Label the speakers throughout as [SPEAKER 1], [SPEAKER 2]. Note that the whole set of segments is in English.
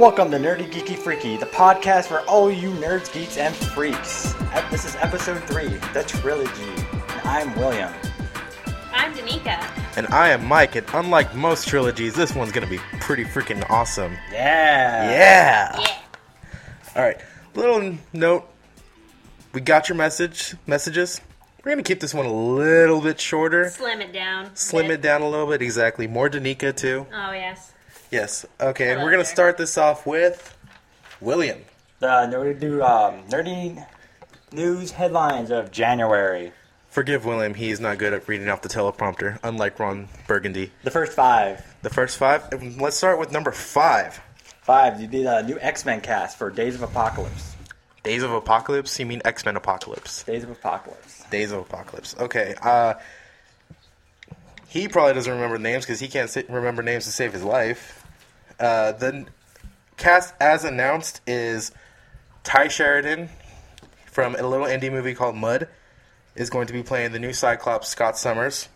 [SPEAKER 1] Welcome to Nerdy Geeky Freaky, the podcast for all you nerds, geeks, and freaks. This is episode three, the trilogy. And I'm William.
[SPEAKER 2] I'm Danica.
[SPEAKER 3] And I am Mike, and unlike most trilogies, this one's gonna be pretty freaking awesome.
[SPEAKER 1] Yeah.
[SPEAKER 3] Yeah!
[SPEAKER 2] Yeah.
[SPEAKER 3] Alright, little note. We got your message messages. We're gonna keep this one a little bit shorter.
[SPEAKER 2] Slim it down.
[SPEAKER 3] Slim
[SPEAKER 2] Bit.
[SPEAKER 3] it down a little bit, exactly. More Danica, too.
[SPEAKER 2] Oh yes.
[SPEAKER 3] Yes. Okay, and we're gonna start this off with William.
[SPEAKER 1] The nerdy, do, um, nerdy news headlines of January.
[SPEAKER 3] Forgive William, he's not good at reading off the teleprompter, unlike Ron Burgundy.
[SPEAKER 1] The first five.
[SPEAKER 3] The first five. Let's start with number five.
[SPEAKER 1] Five, you did a new X Men cast for Days of Apocalypse.
[SPEAKER 3] Days of Apocalypse? You mean X Men Apocalypse?
[SPEAKER 1] Days of Apocalypse.
[SPEAKER 3] Days of Apocalypse. Okay. Uh, he probably doesn't remember names because he can't sa- remember names to save his life. Uh, the cast, as announced, is Ty Sheridan from a little indie movie called Mud is going to be playing the new Cyclops, Scott Summers.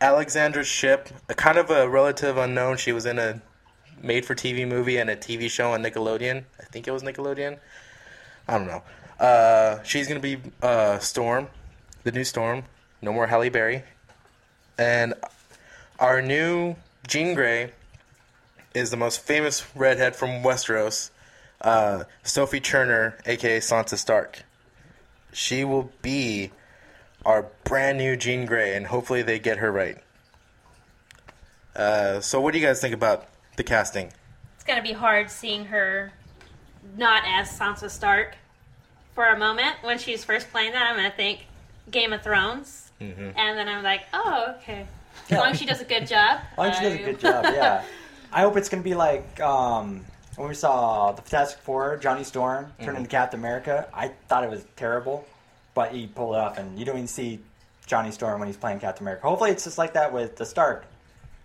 [SPEAKER 3] Alexandra Shipp, a kind of a relative unknown. She was in a made-for-TV movie and a TV show on Nickelodeon. I think it was Nickelodeon. I don't know. Uh, she's gonna be uh, Storm, the new Storm. No more Halle Berry. And our new Jean Grey is the most famous redhead from Westeros, uh, Sophie Turner, aka Sansa Stark. She will be our brand new Jean Grey, and hopefully they get her right. Uh, so, what do you guys think about the casting?
[SPEAKER 2] It's gonna be hard seeing her not as Sansa Stark for a moment. When she's first playing that, I'm gonna think Game of Thrones,
[SPEAKER 3] Mm-hmm.
[SPEAKER 2] and then I'm like, oh, okay. As long as she does a good job.
[SPEAKER 1] As long as she does a good job, yeah. I hope it's going to be like um, when we saw the Fantastic Four, Johnny Storm turn into Captain America. I thought it was terrible, but he pulled it off, and you don't even see Johnny Storm when he's playing Captain America. Hopefully, it's just like that with the Stark,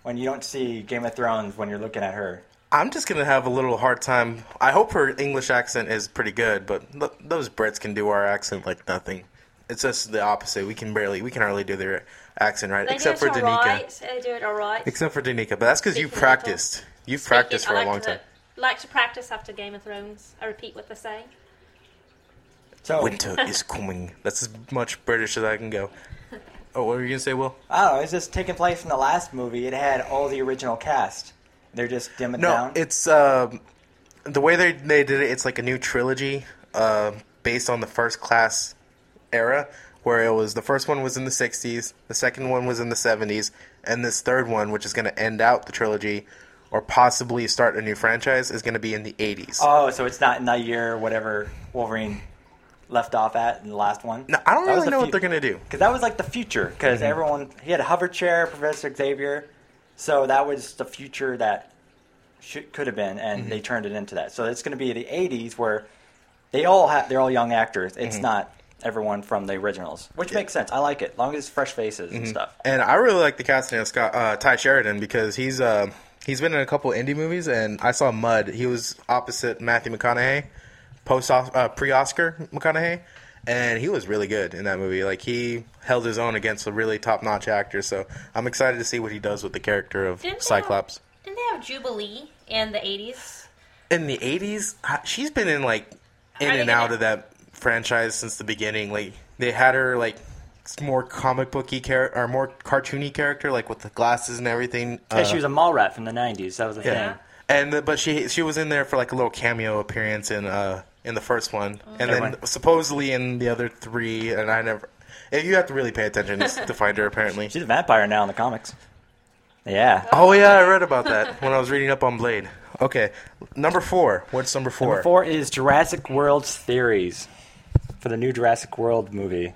[SPEAKER 1] when you don't see Game of Thrones when you're looking at her.
[SPEAKER 3] I'm just gonna have a little hard time. I hope her English accent is pretty good, but th- those Brits can do our accent like nothing. It's just the opposite. We can barely, we can hardly do their accent right,
[SPEAKER 2] They
[SPEAKER 3] except
[SPEAKER 2] do
[SPEAKER 3] for
[SPEAKER 2] it
[SPEAKER 3] Danica.
[SPEAKER 2] alright. They do it alright.
[SPEAKER 3] Except for Danica, but that's because you've
[SPEAKER 2] of it,
[SPEAKER 3] practiced. You've
[SPEAKER 2] Speaking-
[SPEAKER 3] practiced for
[SPEAKER 2] I
[SPEAKER 3] a
[SPEAKER 2] like
[SPEAKER 3] long
[SPEAKER 2] to,
[SPEAKER 3] time.
[SPEAKER 2] Like to practice after Game of Thrones. I repeat what they say.
[SPEAKER 1] So
[SPEAKER 3] Winter is coming. That's as much British as I can go. Oh, what were you gonna say, Will?
[SPEAKER 1] Oh, don't. It's just taking place in the last movie. It had all the original cast. They're just dimming it
[SPEAKER 3] No,
[SPEAKER 1] down.
[SPEAKER 3] it's um, the way they they did it. It's like a new trilogy uh, based on the first class era, where it was the first one was in the '60s, the second one was in the '70s, and this third one, which is going to end out the trilogy or possibly start a new franchise, is going to be in the '80s.
[SPEAKER 1] oh, so it's not in that year, whatever Wolverine left off at in the last one.
[SPEAKER 3] now, I don't
[SPEAKER 1] That
[SPEAKER 3] really know
[SPEAKER 1] fu-
[SPEAKER 3] what they're going to do.
[SPEAKER 1] Because that was like the future. Because mm-hmm. everyone, he had a hover chair, Professor Xavier. So that was the future that should, could have been, and mm-hmm. they turned it into that. So it's going to be the '80s where they all have, they're all young actors. It's mm-hmm. not everyone from the originals, which makes sense. I like it, long as it's fresh faces and stuff.
[SPEAKER 3] And I really like the casting of Scott uh, Ty Sheridan because he's uh, he's been in a couple indie movies, and I saw Mud. He was opposite Matthew McConaughey, post uh, pre Oscar McConaughey, and he was really good in that movie. Like he held his own against a really top notch actor. So I'm excited to see what he does with the character of
[SPEAKER 2] Didn't they
[SPEAKER 3] Cyclops.
[SPEAKER 2] Have, didn't they have Jubilee in the 80s?
[SPEAKER 3] In the '80s, uh, she's been in like in and out of that franchise since the beginning. Like they had her like more comic booky character or more cartoony character, like with the glasses and everything.
[SPEAKER 1] Yeah,
[SPEAKER 3] Uh,
[SPEAKER 1] she was a mall rat from the '90s. That was the
[SPEAKER 3] Yeah.
[SPEAKER 1] thing.
[SPEAKER 3] And uh, but she she was in there for like a little cameo appearance in uh in the first one, and then supposedly in the other three. And I never. If you have to really pay attention to find her, apparently.
[SPEAKER 1] She's a vampire now in the comics. Yeah.
[SPEAKER 3] Oh yeah, I read about that when I was reading up on Blade. Okay, number four. What's number four?
[SPEAKER 1] Number four is Jurassic World's theories for the new Jurassic World movie.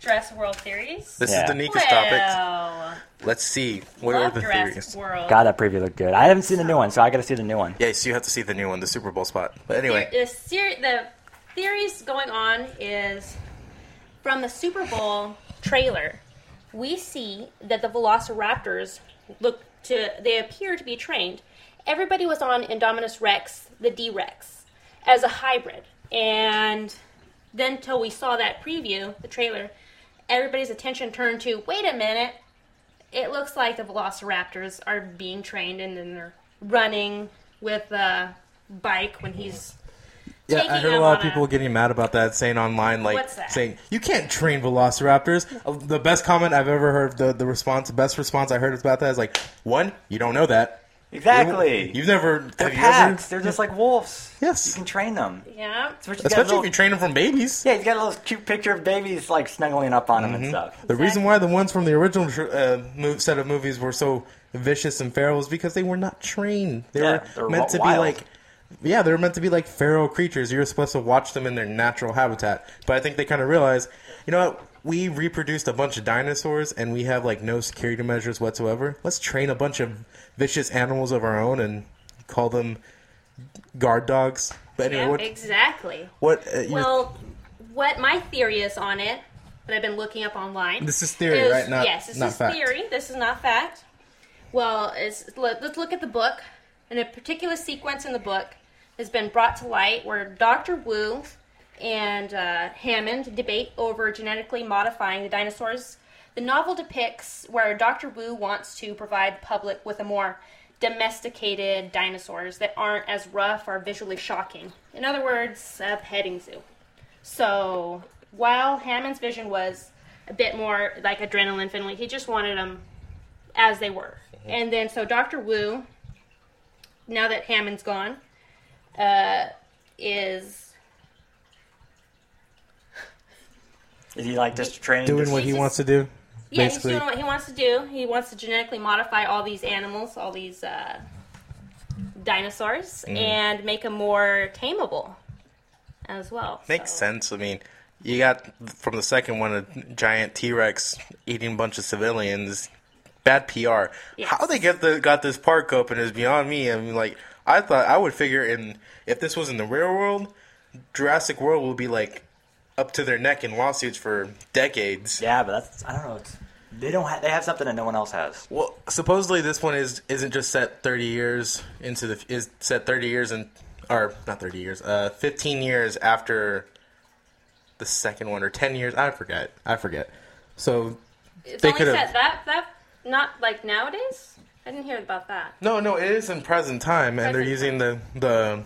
[SPEAKER 2] Jurassic World theories?
[SPEAKER 3] This
[SPEAKER 1] Yeah.
[SPEAKER 3] is Danica's topic.
[SPEAKER 2] Well,
[SPEAKER 3] Let's see. What
[SPEAKER 2] love
[SPEAKER 3] are the
[SPEAKER 2] Jurassic
[SPEAKER 3] theories?
[SPEAKER 2] World.
[SPEAKER 1] God, that preview looked good. I haven't seen the new one, so I got to see the new one.
[SPEAKER 3] Yes, you have to see the new one, the Super Bowl spot. But anyway,
[SPEAKER 2] The, ser- the theories going on is from the Super Bowl trailer. We see that the Velociraptors look to they appear to be trained. Everybody was on Indominus Rex, the D Rex, as a hybrid, and then till we saw that preview, the trailer, everybody's attention turned to wait a minute. It looks like the Velociraptors are being trained and then they're running with a bike when he's
[SPEAKER 3] Yeah, I heard a lot of
[SPEAKER 2] on a-
[SPEAKER 3] people getting mad about that, saying online, like, saying you can't train velociraptors. Uh, The best comment I've ever heard, the the response, the best response I heard about that is like, one, you don't know that.
[SPEAKER 1] Exactly.
[SPEAKER 3] You've never.
[SPEAKER 1] They're packs.
[SPEAKER 3] ever?
[SPEAKER 1] They're just like wolves.
[SPEAKER 3] Yes.
[SPEAKER 1] You can train them.
[SPEAKER 2] yeah.
[SPEAKER 1] Especially, you got a
[SPEAKER 3] Especially
[SPEAKER 1] little-
[SPEAKER 3] if you train them from babies.
[SPEAKER 1] Yeah, he's got a little cute picture of babies like snuggling up on him
[SPEAKER 3] Mm-hmm.
[SPEAKER 1] and stuff.
[SPEAKER 3] The reason why the ones from the original uh, set of movies were so vicious and feral is because they were not trained. They
[SPEAKER 1] Yeah,
[SPEAKER 3] were
[SPEAKER 1] they were
[SPEAKER 3] meant to
[SPEAKER 1] wild.
[SPEAKER 3] be like, yeah, they were meant to be like feral creatures. You were supposed to watch them in their natural habitat. But I think they kind of realized, you know what? We reproduced a bunch of dinosaurs and we have like no security measures whatsoever. Let's train a bunch of vicious animals of our own and call them guard dogs. But anyway,
[SPEAKER 2] Yeah,
[SPEAKER 3] what?
[SPEAKER 2] exactly.
[SPEAKER 3] what uh,
[SPEAKER 2] Well, what my theory is on it that I've been looking up online.
[SPEAKER 3] This is theory,
[SPEAKER 2] is-
[SPEAKER 3] right? Not-
[SPEAKER 2] yes, this
[SPEAKER 3] not
[SPEAKER 2] is
[SPEAKER 3] fact.
[SPEAKER 2] theory. This is not fact. Well, let's look at the book. And a particular sequence in the book has been brought to light where Dr. Wu and uh, Hammond debate over genetically modifying the dinosaurs. The novel depicts where Dr. Wu wants to provide the public with a more domesticated dinosaurs that aren't as rough or visually shocking. In other words, a petting zoo. So while Hammond's vision was a bit more like adrenaline friendly, he just wanted them as they were. And then so Dr. Wu, now that Hammond's gone, uh, is
[SPEAKER 1] Is he like just training?
[SPEAKER 3] doing what he wants to do.
[SPEAKER 2] Yeah,
[SPEAKER 3] basically.
[SPEAKER 2] he's doing what he wants to do. He wants to genetically modify all these animals, all these uh, dinosaurs,
[SPEAKER 3] Mm.
[SPEAKER 2] and make them more tameable as well.
[SPEAKER 3] Makes
[SPEAKER 2] So-
[SPEAKER 3] sense. I mean, you got from the second one a giant T Rex eating a bunch of civilians. Bad PR.
[SPEAKER 2] Yes.
[SPEAKER 3] How they get the got this park open is beyond me. I mean, like I thought I would figure in if this was in the real world, Jurassic World would be like up to their neck in lawsuits for decades.
[SPEAKER 1] Yeah, but that's I don't know. It's, they don't. have. they have something that no one else has.
[SPEAKER 3] Well, supposedly this one is isn't just set thirty years into the is set thirty years and or not thirty years, uh, fifteen years after the second one or ten years. I forget. I forget. So
[SPEAKER 2] It's
[SPEAKER 3] They
[SPEAKER 2] only
[SPEAKER 3] could've-
[SPEAKER 2] set that that not like nowadays. I didn't hear about that.
[SPEAKER 3] no, no, it is in present time, and they're
[SPEAKER 2] Present
[SPEAKER 3] using the the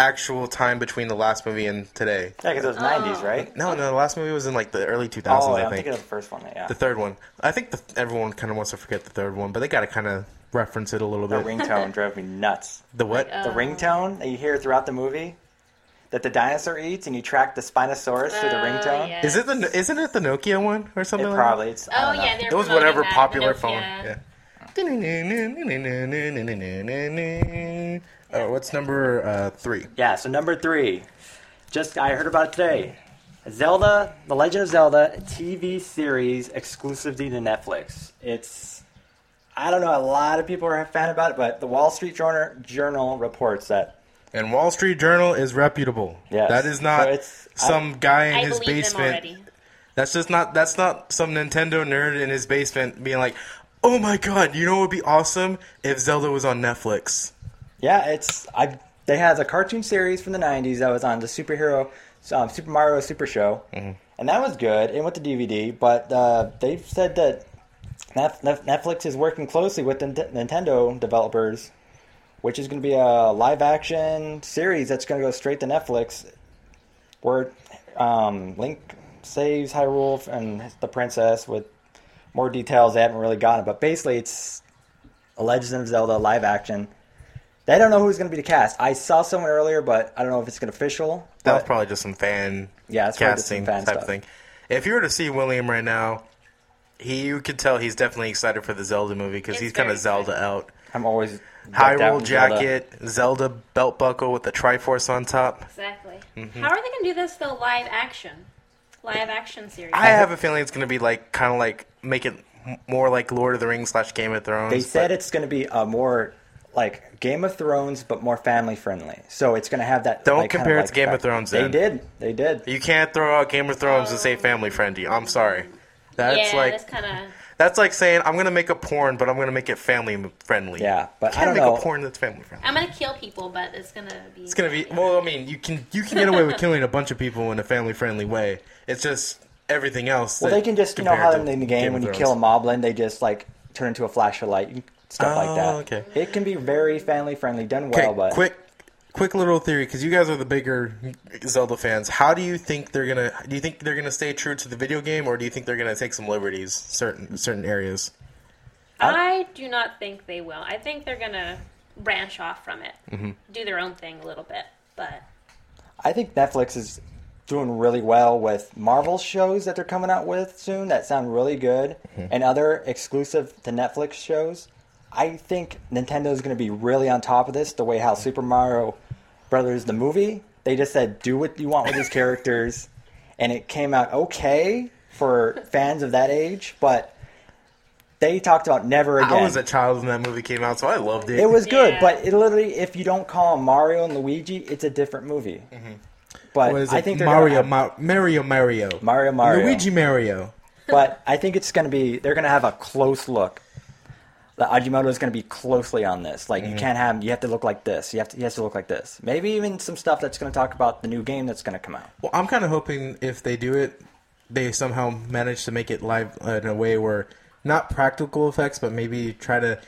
[SPEAKER 3] actual time between the last movie and today.
[SPEAKER 1] Yeah, because it was
[SPEAKER 2] Oh.
[SPEAKER 1] nineties, right?
[SPEAKER 3] No, no, the last movie was in like the early two thousands.
[SPEAKER 1] Oh,
[SPEAKER 3] I
[SPEAKER 1] I'm
[SPEAKER 3] think
[SPEAKER 1] thinking of the first one. Yeah,
[SPEAKER 3] the third one. I think the, everyone kind of wants to forget the third one, but they got to kind of reference it a little
[SPEAKER 1] the
[SPEAKER 3] bit.
[SPEAKER 1] ringtone drove me nuts.
[SPEAKER 3] the what?
[SPEAKER 2] uh,
[SPEAKER 1] The ringtone that you hear throughout the movie, that the dinosaur eats, and you track the Spinosaurus through the
[SPEAKER 2] Oh,
[SPEAKER 1] ringtone.
[SPEAKER 2] yeah.
[SPEAKER 3] Is it the isn't it the Nokia one or something?
[SPEAKER 1] It
[SPEAKER 3] like
[SPEAKER 1] probably. It's, I
[SPEAKER 2] Oh
[SPEAKER 1] don't
[SPEAKER 2] yeah, they're
[SPEAKER 3] It was whatever
[SPEAKER 2] that,
[SPEAKER 3] popular phone. Yeah. Oh, what's number uh, three?
[SPEAKER 1] Yeah, so number three. Just I heard about it today. Zelda, The Legend of Zelda TV series exclusively to Netflix. It's I don't know, a lot of people are a fan about it, but the Wall Street Journal, Journal reports that
[SPEAKER 3] And Wall Street Journal is reputable.
[SPEAKER 1] Yes.
[SPEAKER 3] That is not
[SPEAKER 1] So it's-
[SPEAKER 3] some guy in
[SPEAKER 2] I
[SPEAKER 3] his
[SPEAKER 2] believe them
[SPEAKER 3] basement.
[SPEAKER 2] already.
[SPEAKER 3] That's just not. That's not some Nintendo nerd in his basement being like, "Oh my god, you know what would be awesome if Zelda was on Netflix."
[SPEAKER 1] Yeah, it's I they had a cartoon series from the 90s that was on the superhero um, Super Mario Super Show. And that was good. It went to DVD, but uh, they've said that Netflix is working closely with the Nintendo developers, which is going to be a live action series that's going to go straight to Netflix, where um, Link saves Hyrule and the princess with more details they haven't really gotten. But basically, it's a Legend of Zelda live action. They don't know who's going to be the cast. I saw someone earlier, but I don't know if it's going to official.
[SPEAKER 3] That was
[SPEAKER 1] but-
[SPEAKER 3] probably just some fan
[SPEAKER 1] Yeah, it's probably some
[SPEAKER 3] casting
[SPEAKER 1] fan
[SPEAKER 3] type
[SPEAKER 1] stuff.
[SPEAKER 3] thing. If you were to see William right now, he you could tell he's definitely excited for the Zelda movie because he's kind of Zelda
[SPEAKER 2] exciting.
[SPEAKER 3] out.
[SPEAKER 1] I'm always decked Hyrule Zelda.
[SPEAKER 3] jacket, Zelda belt buckle with the Triforce on top.
[SPEAKER 2] Exactly.
[SPEAKER 3] Mm-hmm.
[SPEAKER 2] How are they going to do this though? Live action, live action series.
[SPEAKER 3] I have a feeling it's going to be like kind of like make it more like Lord of the Rings slash Game of Thrones.
[SPEAKER 1] They said
[SPEAKER 3] but-
[SPEAKER 1] it's going to be a more like Game of Thrones, but more family friendly. So it's going to have that.
[SPEAKER 3] Don't
[SPEAKER 1] like,
[SPEAKER 3] compare it
[SPEAKER 1] like
[SPEAKER 3] to Game of
[SPEAKER 1] fact-
[SPEAKER 3] Thrones,
[SPEAKER 1] They
[SPEAKER 3] then.
[SPEAKER 1] did. They did.
[SPEAKER 3] You can't throw out Game of Thrones and say um, family friendly. I'm sorry. That's
[SPEAKER 2] yeah,
[SPEAKER 3] like
[SPEAKER 2] that's kind of.
[SPEAKER 3] that's like saying I'm gonna make a porn, but I'm gonna make it family friendly.
[SPEAKER 1] Yeah, but
[SPEAKER 3] you
[SPEAKER 1] I
[SPEAKER 3] can't
[SPEAKER 1] don't
[SPEAKER 3] make
[SPEAKER 1] know.
[SPEAKER 3] a porn that's family friendly.
[SPEAKER 2] I'm gonna kill people, but it's gonna be.
[SPEAKER 3] It's gonna be well. I mean, you can you can get away with killing a bunch of people in a family friendly way. It's just everything else.
[SPEAKER 1] Well, they can just you know how in the game
[SPEAKER 3] Game
[SPEAKER 1] when you kill a moblin, they just like turn into a flash of light. You, stuff like that.
[SPEAKER 3] Oh, okay.
[SPEAKER 1] It can be very family friendly, done
[SPEAKER 3] Okay,
[SPEAKER 1] well, but
[SPEAKER 3] quick, quick little theory because you guys are the bigger Zelda fans. How do you think they're gonna? Do you think they're gonna stay true to the video game, or do you think they're gonna take some liberties certain certain areas?
[SPEAKER 2] I do not think they will. I think they're gonna branch off from it,
[SPEAKER 3] Mm-hmm.
[SPEAKER 2] do their own thing a little bit. But
[SPEAKER 1] I think Netflix is doing really well with Marvel shows that they're coming out with soon that sound really good,
[SPEAKER 3] Mm-hmm.
[SPEAKER 1] and other exclusive to Netflix shows. I think Nintendo is going to be really on top of this. The way how Super Mario Brothers the movie, they just said do what you want with these characters, and it came out okay for fans of that age, but they talked about never again.
[SPEAKER 3] I was a child when that movie came out, so I loved it.
[SPEAKER 1] It was good,
[SPEAKER 2] Yeah.
[SPEAKER 1] but it literally, if you don't call them Mario and Luigi, it's a different movie. Mm-hmm. But
[SPEAKER 3] What is
[SPEAKER 1] I think
[SPEAKER 3] Mario,
[SPEAKER 1] gonna have-
[SPEAKER 3] Ma- Mario, Mario,
[SPEAKER 1] Mario, Mario.
[SPEAKER 3] Luigi, Mario.
[SPEAKER 1] but I think it's going to be they're going to have a close look. The Ajimoto is going to be closely on this. Like you mm-hmm. can't have you have to look like this. You have to he has to look like this. Maybe even some stuff that's going to talk about the new game that's going to come out.
[SPEAKER 3] Well, I'm kind of hoping if they do it, they somehow manage to make it live in a way where not practical effects, but maybe try to.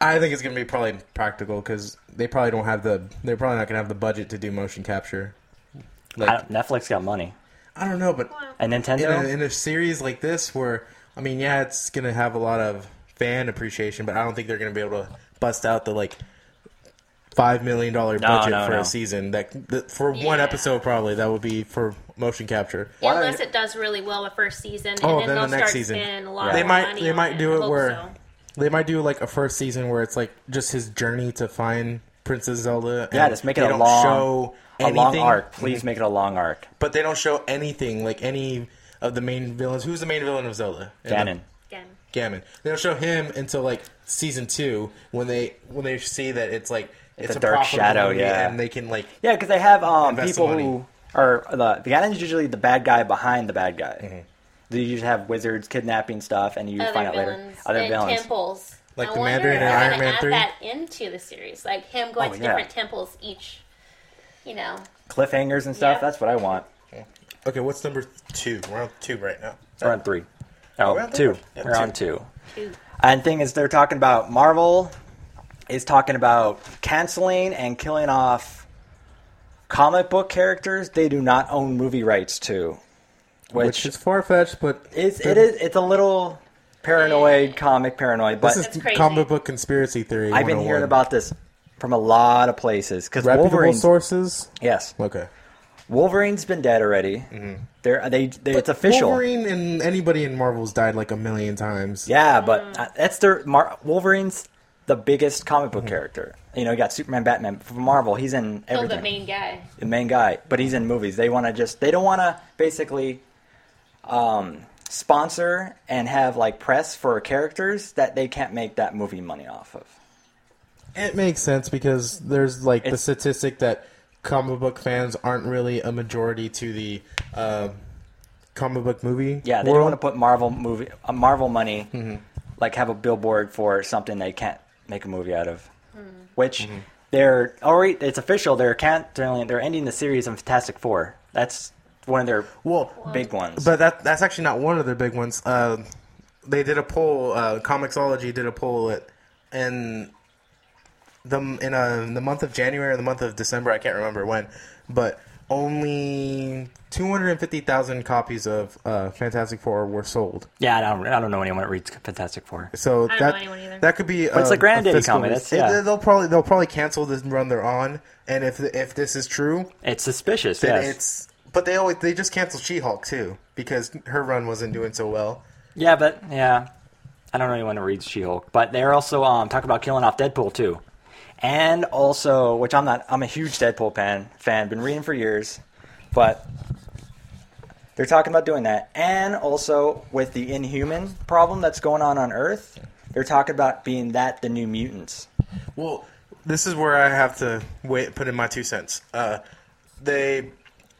[SPEAKER 3] I think it's gonna be probably practical because they probably don't have the. They're probably not gonna have the budget to do motion capture. Like
[SPEAKER 1] Netflix got money
[SPEAKER 3] I don't know, but
[SPEAKER 1] and
[SPEAKER 3] in
[SPEAKER 1] Nintendo.
[SPEAKER 3] a, in a series like this, where I mean, yeah, it's gonna have a lot of fan appreciation, but I don't think they're gonna be able to bust out the like five million dollar budget
[SPEAKER 1] no,
[SPEAKER 3] for
[SPEAKER 1] no.
[SPEAKER 3] a season. That, that for one episode, probably that would be for motion capture.
[SPEAKER 1] Why
[SPEAKER 2] unless it does really well the first season, and
[SPEAKER 3] Oh,
[SPEAKER 2] then,
[SPEAKER 3] then the next season.
[SPEAKER 2] a lot
[SPEAKER 1] Yeah.
[SPEAKER 3] They might they might do
[SPEAKER 2] I
[SPEAKER 3] it where
[SPEAKER 2] so.
[SPEAKER 3] they might do like a first season where it's like just his journey to find Princess Zelda.
[SPEAKER 1] yeah,
[SPEAKER 3] and
[SPEAKER 1] just make it a long,
[SPEAKER 3] show
[SPEAKER 1] a
[SPEAKER 3] anything,
[SPEAKER 1] long arc. Please make it a long arc.
[SPEAKER 3] but they don't show anything like any of the main villains. Who's the main villain of Zelda? In the-
[SPEAKER 1] Ganon.
[SPEAKER 2] Again.
[SPEAKER 3] Gammon. They don't show him until like season two when they when they see that it's like it's,
[SPEAKER 1] a
[SPEAKER 3] a,
[SPEAKER 1] dark shadow,
[SPEAKER 3] movie
[SPEAKER 1] yeah.
[SPEAKER 3] and they can like
[SPEAKER 1] Yeah, because they have um, people who are the the Ganon's usually the bad guy behind the bad guy.
[SPEAKER 3] Mm-hmm.
[SPEAKER 1] They usually have wizards kidnapping stuff, and you
[SPEAKER 2] Other
[SPEAKER 1] find out later other
[SPEAKER 2] and
[SPEAKER 1] villains.
[SPEAKER 2] temples.
[SPEAKER 3] Like
[SPEAKER 2] I
[SPEAKER 3] the Mandarin
[SPEAKER 2] and
[SPEAKER 3] in
[SPEAKER 2] they're
[SPEAKER 3] Iron
[SPEAKER 2] gonna
[SPEAKER 3] Man
[SPEAKER 2] add
[SPEAKER 3] 3?
[SPEAKER 2] that into the series, like him going
[SPEAKER 1] Oh,
[SPEAKER 2] to
[SPEAKER 1] yeah.
[SPEAKER 2] different temples each. You know,
[SPEAKER 1] Cliffhangers and stuff.
[SPEAKER 2] Yeah.
[SPEAKER 1] That's what I want.
[SPEAKER 3] okay. What's number two? We're on two right now.
[SPEAKER 1] We're on three. Oh,
[SPEAKER 3] we're on
[SPEAKER 1] two.
[SPEAKER 3] three? Yeah,
[SPEAKER 1] We're
[SPEAKER 3] two.
[SPEAKER 1] on two.
[SPEAKER 2] two.
[SPEAKER 1] And thing is, they're talking about Marvel is talking about canceling and killing off comic book characters they do not own movie rights to,
[SPEAKER 3] Which,
[SPEAKER 1] which,
[SPEAKER 3] is far fetched, but
[SPEAKER 1] is it is it's a little paranoid
[SPEAKER 2] Yeah.
[SPEAKER 1] comic paranoid. But
[SPEAKER 3] This is comic book conspiracy theory.
[SPEAKER 1] I've been hearing oh about this from a lot of places because
[SPEAKER 3] reputable
[SPEAKER 1] Wolverine.
[SPEAKER 3] sources.
[SPEAKER 1] Yes,
[SPEAKER 3] Okay.
[SPEAKER 1] Wolverine's been dead already. Mm-hmm. They're, they, they it's official.
[SPEAKER 3] Wolverine and anybody in Marvel's died like a million times.
[SPEAKER 1] Yeah, but uh, that's their Mar- Wolverine's the biggest comic
[SPEAKER 3] Mm-hmm.
[SPEAKER 1] book character. You know, you got Superman, Batman from Marvel. He's in
[SPEAKER 2] Kill
[SPEAKER 1] everything.
[SPEAKER 2] the main guy.
[SPEAKER 1] the main guy, but he's in movies. They want to just they don't want to basically um, sponsor and have like press for characters that they can't make that movie money off of.
[SPEAKER 3] It makes sense because there's like the
[SPEAKER 1] It's-
[SPEAKER 3] statistic that comic book fans aren't really a majority to the uh, comic book movie.
[SPEAKER 1] Yeah, they
[SPEAKER 3] world.
[SPEAKER 1] don't want to put Marvel movie uh, Marvel money like have a billboard for something they can't make a movie out of. Which they're already it's official. They're canceling. They're ending the series of Fantastic Four. That's one of their
[SPEAKER 3] Well,
[SPEAKER 1] big ones.
[SPEAKER 3] but that that's actually not one of their big ones. Uh, they did a poll. Uh, Comixology did a poll at, and the in, a, in the month of January or the month of December, I can't remember when, but only two hundred and fifty thousand copies of uh, Fantastic Four were sold.
[SPEAKER 1] yeah, I don't. I don't know anyone that reads Fantastic Four.
[SPEAKER 3] So
[SPEAKER 2] I don't
[SPEAKER 3] that
[SPEAKER 2] know anyone either.
[SPEAKER 3] that could be.
[SPEAKER 1] it's
[SPEAKER 3] a,
[SPEAKER 1] a Granddaddy
[SPEAKER 3] a
[SPEAKER 1] comic,
[SPEAKER 3] risk.
[SPEAKER 1] that's- yeah.
[SPEAKER 3] It- They'll probably they'll probably cancel the run they're on, and if if this is true,
[SPEAKER 1] It's suspicious.
[SPEAKER 3] then
[SPEAKER 1] Yes.
[SPEAKER 3] it's. But they always they just canceled She Hulk too because her run wasn't doing so well.
[SPEAKER 1] Yeah, but yeah, I don't know anyone who reads She-Hulk. But they're also um, talking about killing off Deadpool too, and also, which I'm not. I'm a huge Deadpool fan. Fan, been reading for years, but they're talking about doing that, and also with the Inhuman problem that's going on on Earth, they're talking about being that the new mutants.
[SPEAKER 3] Well, this is where I have to wait, put in my two cents. Uh, they,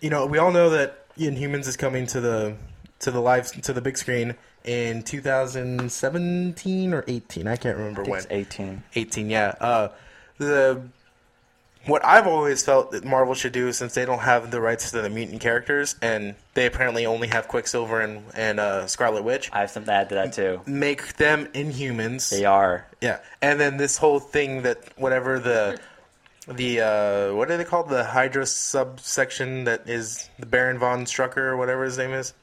[SPEAKER 3] you know, we all know that Inhumans is coming to the to the live to the big screen in 2017 or 18. I can't remember
[SPEAKER 1] I
[SPEAKER 3] when.
[SPEAKER 1] it's 18.
[SPEAKER 3] 18, yeah. Uh, the what I've always felt that Marvel should do, since they don't have the rights to the mutant characters, and they apparently only have Quicksilver and and uh, Scarlet Witch,
[SPEAKER 1] I have something to add to that too.
[SPEAKER 3] make them Inhumans.
[SPEAKER 1] They are.
[SPEAKER 3] Yeah, and then this whole thing that whatever the the uh, what are they called? The Hydra subsection that is the Baron von Strucker or whatever his name is.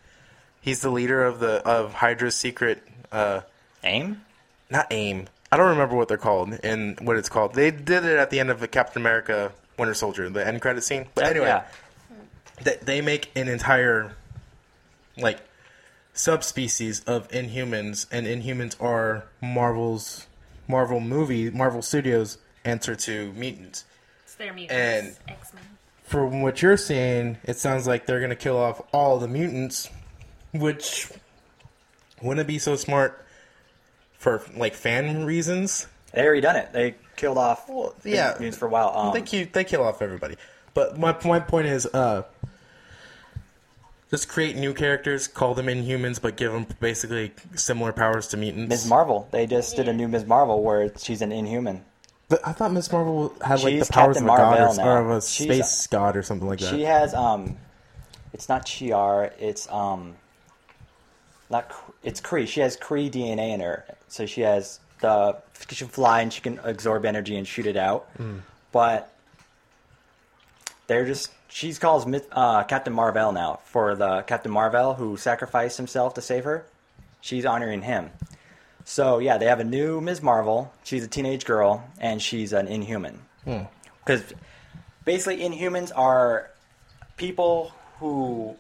[SPEAKER 3] He's the leader of the of Hydra's secret. Uh,
[SPEAKER 1] Aim?
[SPEAKER 3] not AIM. I don't remember what they're called and what it's called. They did it at the end of the Captain America Winter Soldier, the end credit scene. But anyway,
[SPEAKER 1] Yeah.
[SPEAKER 3] they, they make an entire like subspecies of Inhumans, and Inhumans are Marvel's Marvel movie, Marvel Studios answer to mutants.
[SPEAKER 2] It's their
[SPEAKER 3] And-
[SPEAKER 2] mutants. X Men.
[SPEAKER 3] From what you're saying, it sounds like they're gonna kill off all the mutants, which wouldn't it be so smart for like fan reasons?
[SPEAKER 1] They already done it. They killed off
[SPEAKER 3] Well, yeah.
[SPEAKER 1] mutants for a while. Um,
[SPEAKER 3] they kill they kill off everybody. But my my point is, uh, just create new characters, call them Inhumans, but give them basically similar powers to mutants.
[SPEAKER 1] Ms. Marvel. They just did a new Ms. Marvel where she's an Inhuman.
[SPEAKER 3] But I thought Miss Marvel had like
[SPEAKER 1] She's
[SPEAKER 3] the powers
[SPEAKER 1] Captain
[SPEAKER 3] of a god or, or of a
[SPEAKER 1] She's-
[SPEAKER 3] space god or something like that.
[SPEAKER 1] She has um, it's not Shi'ar. It's um, not it's Kree. She has Kree DNA in her, so she has the she can fly and she can absorb energy and shoot it out.
[SPEAKER 3] Hmm.
[SPEAKER 1] But they're just she's calls uh, Captain Marvel now for the Captain Marvel who sacrificed himself to save her. She's honoring him. So yeah, they have a new Ms. Marvel. She's a teenage girl and she's an Inhuman. Because basically, Inhumans are people who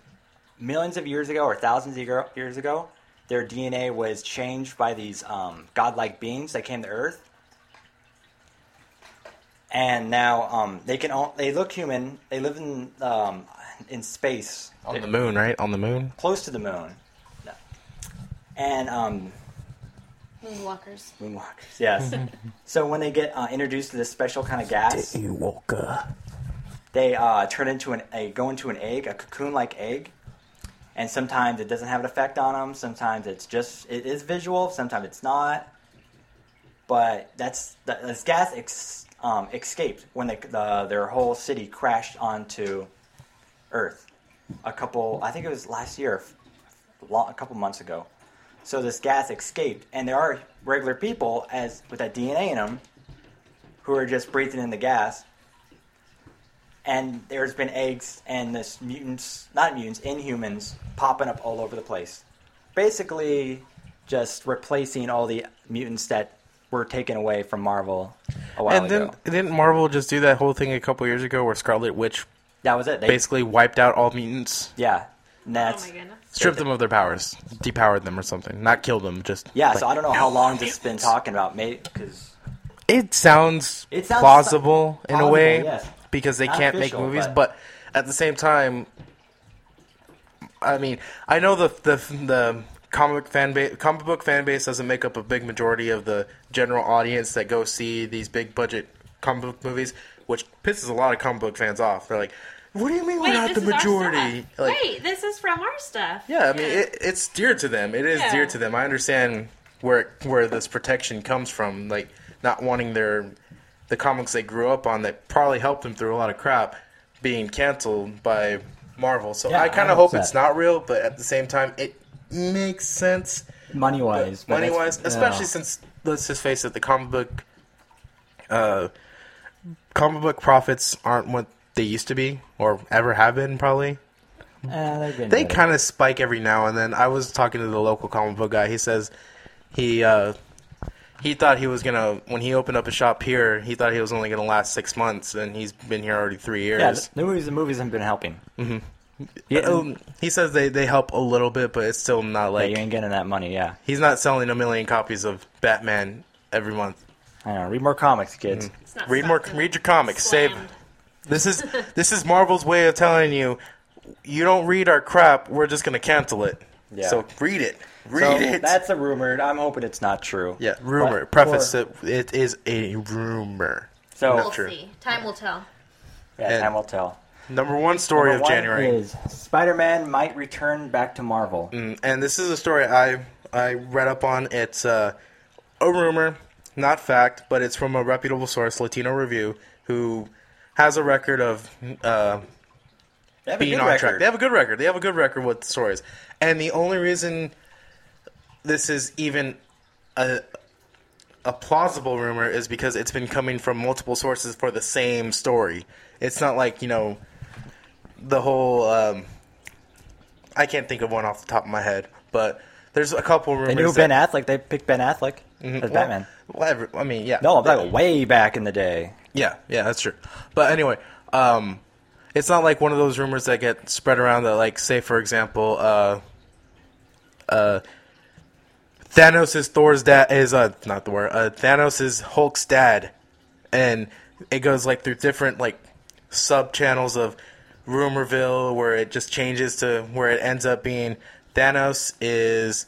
[SPEAKER 1] millions of years ago or thousands of years ago, their DNA was changed by these um, godlike beings that came to Earth, and now um, they can all, they look human. They live in um, in space,
[SPEAKER 3] on the moon, right? On the moon.
[SPEAKER 1] close to the moon, No. and um,
[SPEAKER 2] Moonwalkers.
[SPEAKER 1] moonwalkers. Yes. so when they get uh, introduced to this special kind of gas,
[SPEAKER 3] Ewok.
[SPEAKER 1] they uh, turn into an a go into an egg, a cocoon-like egg, and sometimes it doesn't have an effect on them. Sometimes it's just it is visual. Sometimes it's not. But that's this gas ex, um, escaped when they, the, their whole city crashed onto Earth. A couple, I think it was last year, a couple months ago. So this gas escaped, and there are regular people as with that DNA in them who are just breathing in the gas and there's been eggs and this mutants, not mutants, inhumans popping up all over the place. Basically, just replacing all the mutants that were taken away from Marvel a while
[SPEAKER 3] And then
[SPEAKER 1] ago.
[SPEAKER 3] didn't Marvel just do that whole thing a couple years ago where Scarlet Witch
[SPEAKER 1] That was it. They,
[SPEAKER 3] basically wiped out all mutants,
[SPEAKER 1] yeah, and
[SPEAKER 2] Oh
[SPEAKER 1] that's
[SPEAKER 2] my goodness.
[SPEAKER 3] stripped them of their powers, depowered them or something, not killed them, just
[SPEAKER 1] yeah.
[SPEAKER 3] like,
[SPEAKER 1] so I don't know how long this has been talking about, mate, because
[SPEAKER 3] It sounds,
[SPEAKER 1] It sounds
[SPEAKER 3] plausible in a way
[SPEAKER 1] yes.
[SPEAKER 3] Because they
[SPEAKER 1] Not
[SPEAKER 3] can't
[SPEAKER 1] official,
[SPEAKER 3] make movies,
[SPEAKER 1] but-
[SPEAKER 3] but... at the same time, I mean, I know the the the comic fan base, comic book fan base doesn't make up a big majority of the general audience that go see these big budget comic book movies, which pisses a lot of comic book fans off. They're like, "What do you mean
[SPEAKER 2] Wait,
[SPEAKER 3] we're not the majority?" Like,
[SPEAKER 2] Wait, this is from our stuff.
[SPEAKER 3] yeah, I mean, it, it's dear to them. It is
[SPEAKER 2] Yeah.
[SPEAKER 3] dear to them. I understand where where this protection comes from, like not wanting their the comics they grew up on that probably helped them through a lot of crap being canceled by Marvel. So
[SPEAKER 1] Yeah,
[SPEAKER 3] I kind of hope it's not real, but at the same time, it makes sense
[SPEAKER 1] money wise,
[SPEAKER 3] money wise, especially since let's just face it, the comic book, uh, comic book profits aren't what they used to be or ever have been. Probably they kind of spike every now and then. I was talking to the local comic book guy. He says he uh, he thought he was gonna when he opened up a shop here. He thought he was only gonna last six months, and he's been here already three
[SPEAKER 1] yeah,
[SPEAKER 3] years.
[SPEAKER 1] the movies, the movies have been helping. Mm-hmm.
[SPEAKER 3] Yeah,
[SPEAKER 1] Yeah,
[SPEAKER 3] um, he says they, they help a little bit, but it's still not
[SPEAKER 1] yeah,
[SPEAKER 3] like
[SPEAKER 1] you ain't getting that money. Yeah,
[SPEAKER 3] he's not selling a million copies of Batman every month.
[SPEAKER 1] I know. Read more comics, kids.
[SPEAKER 2] It's not
[SPEAKER 3] Read more, read your comics. Save. This is this is Marvel's way of telling you, you don't read our crap, we're just gonna cancel it.
[SPEAKER 1] Yeah.
[SPEAKER 3] So read it. Read
[SPEAKER 1] so
[SPEAKER 3] it.
[SPEAKER 1] that's a rumor. I'm hoping it's not true.
[SPEAKER 3] yeah, rumor.
[SPEAKER 1] But
[SPEAKER 3] Preface
[SPEAKER 1] for-
[SPEAKER 3] it. It is a rumor.
[SPEAKER 1] So
[SPEAKER 2] We'll
[SPEAKER 3] True.
[SPEAKER 2] see. Time will tell.
[SPEAKER 1] yeah,
[SPEAKER 3] And-
[SPEAKER 1] time will tell.
[SPEAKER 3] Number one story
[SPEAKER 1] Number
[SPEAKER 3] of
[SPEAKER 1] one
[SPEAKER 3] January.
[SPEAKER 1] is Spider-Man might return back to Marvel.
[SPEAKER 3] Mm, and this is a story I I read up on. It's uh, a rumor, not fact, but it's from a reputable source, Latino Review, who has a record of uh,
[SPEAKER 1] They have a
[SPEAKER 3] being
[SPEAKER 1] good
[SPEAKER 3] on
[SPEAKER 1] record.
[SPEAKER 3] track. They have a good record. They have a good record with stories. And the only reason this is even a a plausible rumor is because it's been coming from multiple sources for the same story. It's not like you know the whole. Um, I can't think of one off the top of my head, but there's a couple rumors.
[SPEAKER 1] They knew Ben Affleck. They picked Ben Affleck as
[SPEAKER 3] well,
[SPEAKER 1] Batman.
[SPEAKER 3] well, every- I mean, yeah.
[SPEAKER 1] No, I'm talking way back in the day.
[SPEAKER 3] Yeah, yeah, that's true. But anyway, um, it's not like one of those rumors that get spread around that, like, say, for example, uh, uh, Thanos is Thor's dad is uh not Thor. Uh, Thanos is Hulk's dad, and it goes like through different like sub channels of Rumorville where it just changes to where it ends up being Thanos is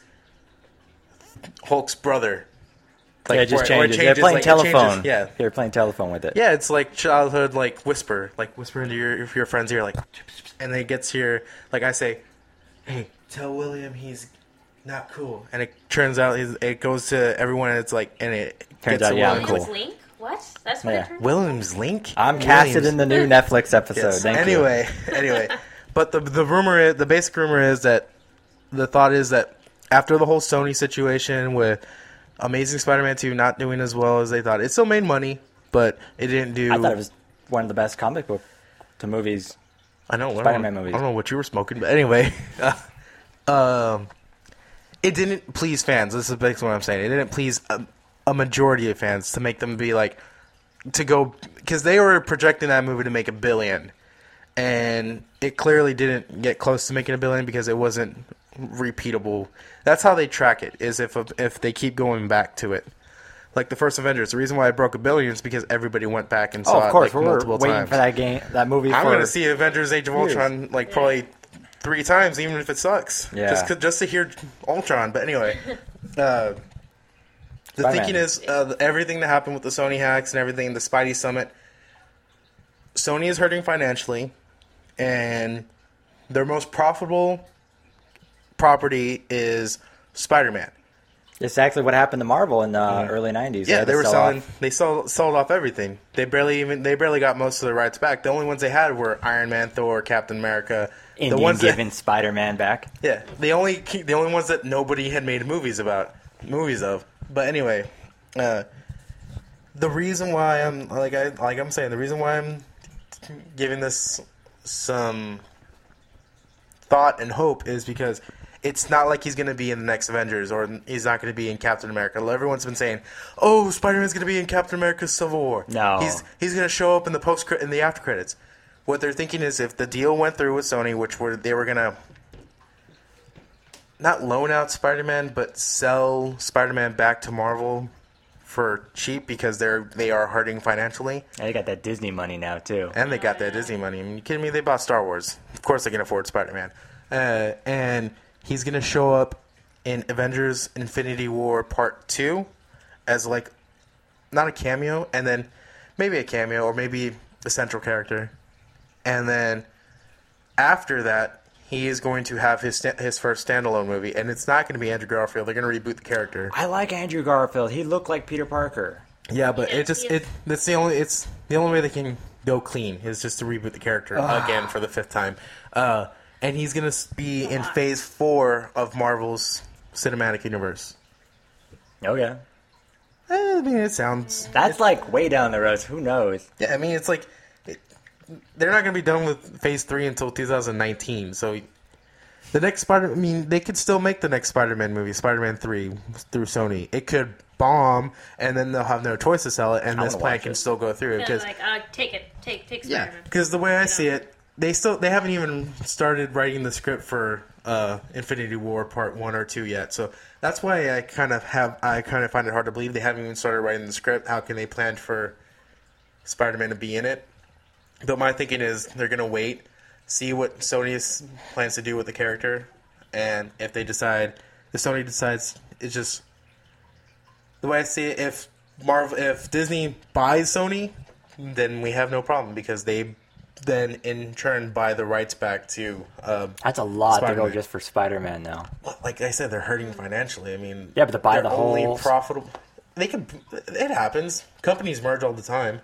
[SPEAKER 3] Hulk's brother.
[SPEAKER 1] yeah, it just
[SPEAKER 3] where- where it
[SPEAKER 1] changes. They're playing
[SPEAKER 3] like, it changes-
[SPEAKER 1] telephone.
[SPEAKER 3] yeah,
[SPEAKER 1] they're playing telephone with it.
[SPEAKER 3] yeah, it's like childhood, like whisper, like whisper into your if your friend's ear, like, and then it gets here, like I say, hey, tell William he's not cool, and it turns out he's, it goes to everyone, and it's like, and it
[SPEAKER 1] Turns
[SPEAKER 3] gets
[SPEAKER 1] out,
[SPEAKER 3] to
[SPEAKER 1] yeah, I'm
[SPEAKER 2] Williams
[SPEAKER 1] cool.
[SPEAKER 2] Link? What? That's what
[SPEAKER 1] Yeah.
[SPEAKER 2] it turned
[SPEAKER 3] Williams Link.
[SPEAKER 1] I'm casted
[SPEAKER 3] Williams.
[SPEAKER 1] in the new Netflix episode.
[SPEAKER 3] Yes.
[SPEAKER 1] Thank you.
[SPEAKER 3] anyway, anyway, but the the rumor, is, the basic rumor is that the thought is that after the whole Sony situation with Amazing Spider-Man 2 not doing as well as they thought, it still made money, but it didn't do.
[SPEAKER 1] I thought it was one of the best comic book to movies.
[SPEAKER 3] I know
[SPEAKER 1] Spider-Man
[SPEAKER 3] know-
[SPEAKER 1] movies.
[SPEAKER 3] I don't know what you were smoking, but anyway, um, it didn't please fans. This is basically what I'm saying. It didn't please a, a majority of fans to make them be like to go because they were projecting that movie to make a billion, and it clearly didn't get close to making a billion because it wasn't repeatable. That's how they track it. Is if if they keep going back to it. Like the first Avengers, the reason why I broke a billion is because everybody went back and saw
[SPEAKER 1] Oh, of course,
[SPEAKER 3] it like
[SPEAKER 1] we're
[SPEAKER 3] multiple
[SPEAKER 1] waiting for that game, that movie.
[SPEAKER 3] I'm going to see Avengers: Age of
[SPEAKER 1] years.
[SPEAKER 3] Ultron like probably three times, even if it sucks.
[SPEAKER 1] Yeah.
[SPEAKER 3] Just 'cause- just to hear Ultron. But anyway, uh, the
[SPEAKER 1] Spider-Man.
[SPEAKER 3] thinking is uh, everything that happened with the Sony hacks and everything, the Spidey Summit. Sony is hurting financially, and their most profitable property is Spider-Man.
[SPEAKER 1] It's actually what happened to Marvel in the early '90s.
[SPEAKER 3] Yeah,
[SPEAKER 1] had
[SPEAKER 3] they were
[SPEAKER 1] sell
[SPEAKER 3] selling.
[SPEAKER 1] off-
[SPEAKER 3] They sold sold off everything. They barely even they barely got most of the rights back. The only ones they had were Iron Man, Thor, Captain America.
[SPEAKER 1] Indian
[SPEAKER 3] the ones
[SPEAKER 1] giving Spider-Man back.
[SPEAKER 3] yeah, the only the only ones that nobody had made movies about movies of. But anyway, uh, the reason why I'm like I like I'm saying the reason why I'm giving this some thought and hope is because it's not like he's going to be in the next Avengers or he's not going to be in Captain America. Everyone's been saying, "Oh, Spider-Man's going to be in Captain America's Civil War."
[SPEAKER 1] No.
[SPEAKER 3] he's he's going to show up in the post in the after credits. What they're thinking is if the deal went through with Sony, which were they were going to not loan out Spider-Man, but sell Spider-Man back to Marvel for cheap because they're they are hurting financially.
[SPEAKER 1] And they got that Disney money now too.
[SPEAKER 3] And they got that Disney money. I mean, you kidding me? They bought Star Wars. Of course, they can afford Spider Man. Uh, and he's gonna show up in Avengers: Infinity War Part Two as like not a cameo, and then maybe a cameo or maybe a central character. And then after that, he is going to have his sta- his first standalone movie, and it's not going to be Andrew Garfield. They're going to reboot the character.
[SPEAKER 1] I like Andrew Garfield. He looked like Peter Parker.
[SPEAKER 3] Yeah, but
[SPEAKER 2] Yeah,
[SPEAKER 3] it just it that's the only it's the only way they can go clean is just to reboot the character again for the fifth time. Uh, and he's gonna be in Phase Four of Marvel's cinematic universe.
[SPEAKER 1] Oh yeah,
[SPEAKER 3] Eh, I mean, it sounds.
[SPEAKER 1] that's like way down the road. Who knows?
[SPEAKER 3] Yeah, I mean, it's like it, they're not gonna be done with Phase Three until 2019. So the next Spider, I mean, they could still make the next Spider-Man movie, Spider-Man Three, through Sony. It could bomb, and then they'll have no choice to sell it, and
[SPEAKER 1] I
[SPEAKER 3] this plan can
[SPEAKER 1] it.
[SPEAKER 3] still go through
[SPEAKER 2] Yeah,
[SPEAKER 3] because.
[SPEAKER 2] like, uh, take it, take, take
[SPEAKER 3] Yeah,
[SPEAKER 2] Spider-Man.
[SPEAKER 3] because the way I
[SPEAKER 2] You
[SPEAKER 3] see
[SPEAKER 2] know.
[SPEAKER 3] it, they still they haven't even started writing the script for uh, Infinity War Part One or Two yet. So that's why I kind of have I kind of find it hard to believe they haven't even started writing the script. How can they plan for Spider-Man to be in it? But my thinking is they're gonna wait, see what Sony plans to do with the character, and if they decide, if Sony decides, it's just the way I see it. If Marvel, if Disney buys Sony, then we have no problem because they then in turn buy the rights back to. Uh,
[SPEAKER 1] That's a lot to
[SPEAKER 3] Spider-Man.
[SPEAKER 1] go just for Spider-Man now.
[SPEAKER 3] like I said, they're hurting financially. I mean,
[SPEAKER 1] Yeah, but to buy
[SPEAKER 3] they're
[SPEAKER 1] the
[SPEAKER 3] only
[SPEAKER 1] whole-
[SPEAKER 3] profitable. They could. It happens. Companies merge all the time.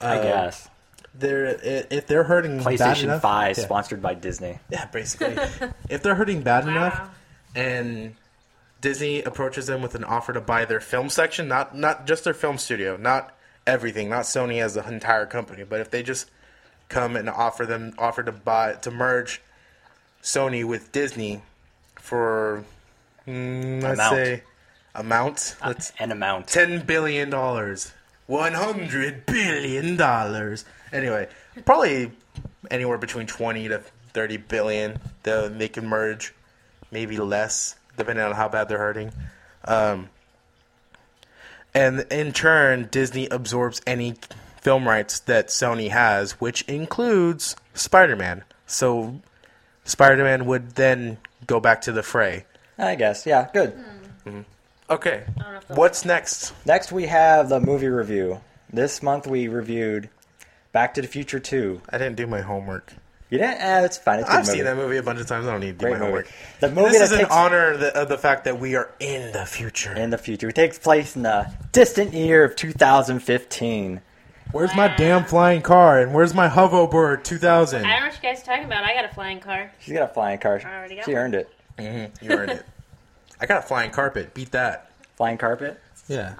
[SPEAKER 1] I
[SPEAKER 3] Uh,
[SPEAKER 1] guess.
[SPEAKER 3] they're if they're hurting bad
[SPEAKER 1] PlayStation
[SPEAKER 3] enough,
[SPEAKER 1] Five,
[SPEAKER 3] yeah.
[SPEAKER 1] sponsored by Disney.
[SPEAKER 3] Yeah, basically. if they're hurting bad enough, and Disney approaches them with an offer to buy their film section, not not just their film studio, not everything, not Sony as the entire company, but if they just come and offer them offer to buy to merge Sony with Disney for mm, let's
[SPEAKER 1] Amount.
[SPEAKER 3] say amount, let's
[SPEAKER 1] An amount.
[SPEAKER 3] ten billion dollars, one hundred billion dollars. Anyway, probably anywhere between twenty to thirty billion. They they can merge, maybe less, depending on how bad they're hurting. Um, and in turn, Disney absorbs any film rights that Sony has, which includes Spider-Man. So Spider-Man would then go back to the fray.
[SPEAKER 1] I guess. Yeah. Good.
[SPEAKER 3] Okay,
[SPEAKER 2] don't know if they'll-
[SPEAKER 3] what's next?
[SPEAKER 1] Next, we have the movie review. This month, we reviewed Back to the Future Two.
[SPEAKER 3] I didn't do my homework.
[SPEAKER 1] You didn't? Eh, it's fine. It's
[SPEAKER 3] I've
[SPEAKER 1] movie.
[SPEAKER 3] seen that movie a bunch of times. I don't need to do
[SPEAKER 1] Great
[SPEAKER 3] my
[SPEAKER 1] movie.
[SPEAKER 3] homework.
[SPEAKER 1] The movie
[SPEAKER 3] this is in
[SPEAKER 1] takes
[SPEAKER 3] honor of the, of the fact that we are in the future.
[SPEAKER 1] in the future. It takes place in the distant year of 2015.
[SPEAKER 3] Where's my damn flying car? And where's my hoverboard 2000?
[SPEAKER 2] I don't know what you guys are talking about. I got a flying car.
[SPEAKER 1] She's got a flying car.
[SPEAKER 2] I already got
[SPEAKER 1] she
[SPEAKER 2] one.
[SPEAKER 1] earned it.
[SPEAKER 3] Mm-hmm. You earned it. I got a flying carpet. Beat that.
[SPEAKER 1] Flying carpet.
[SPEAKER 3] Yeah.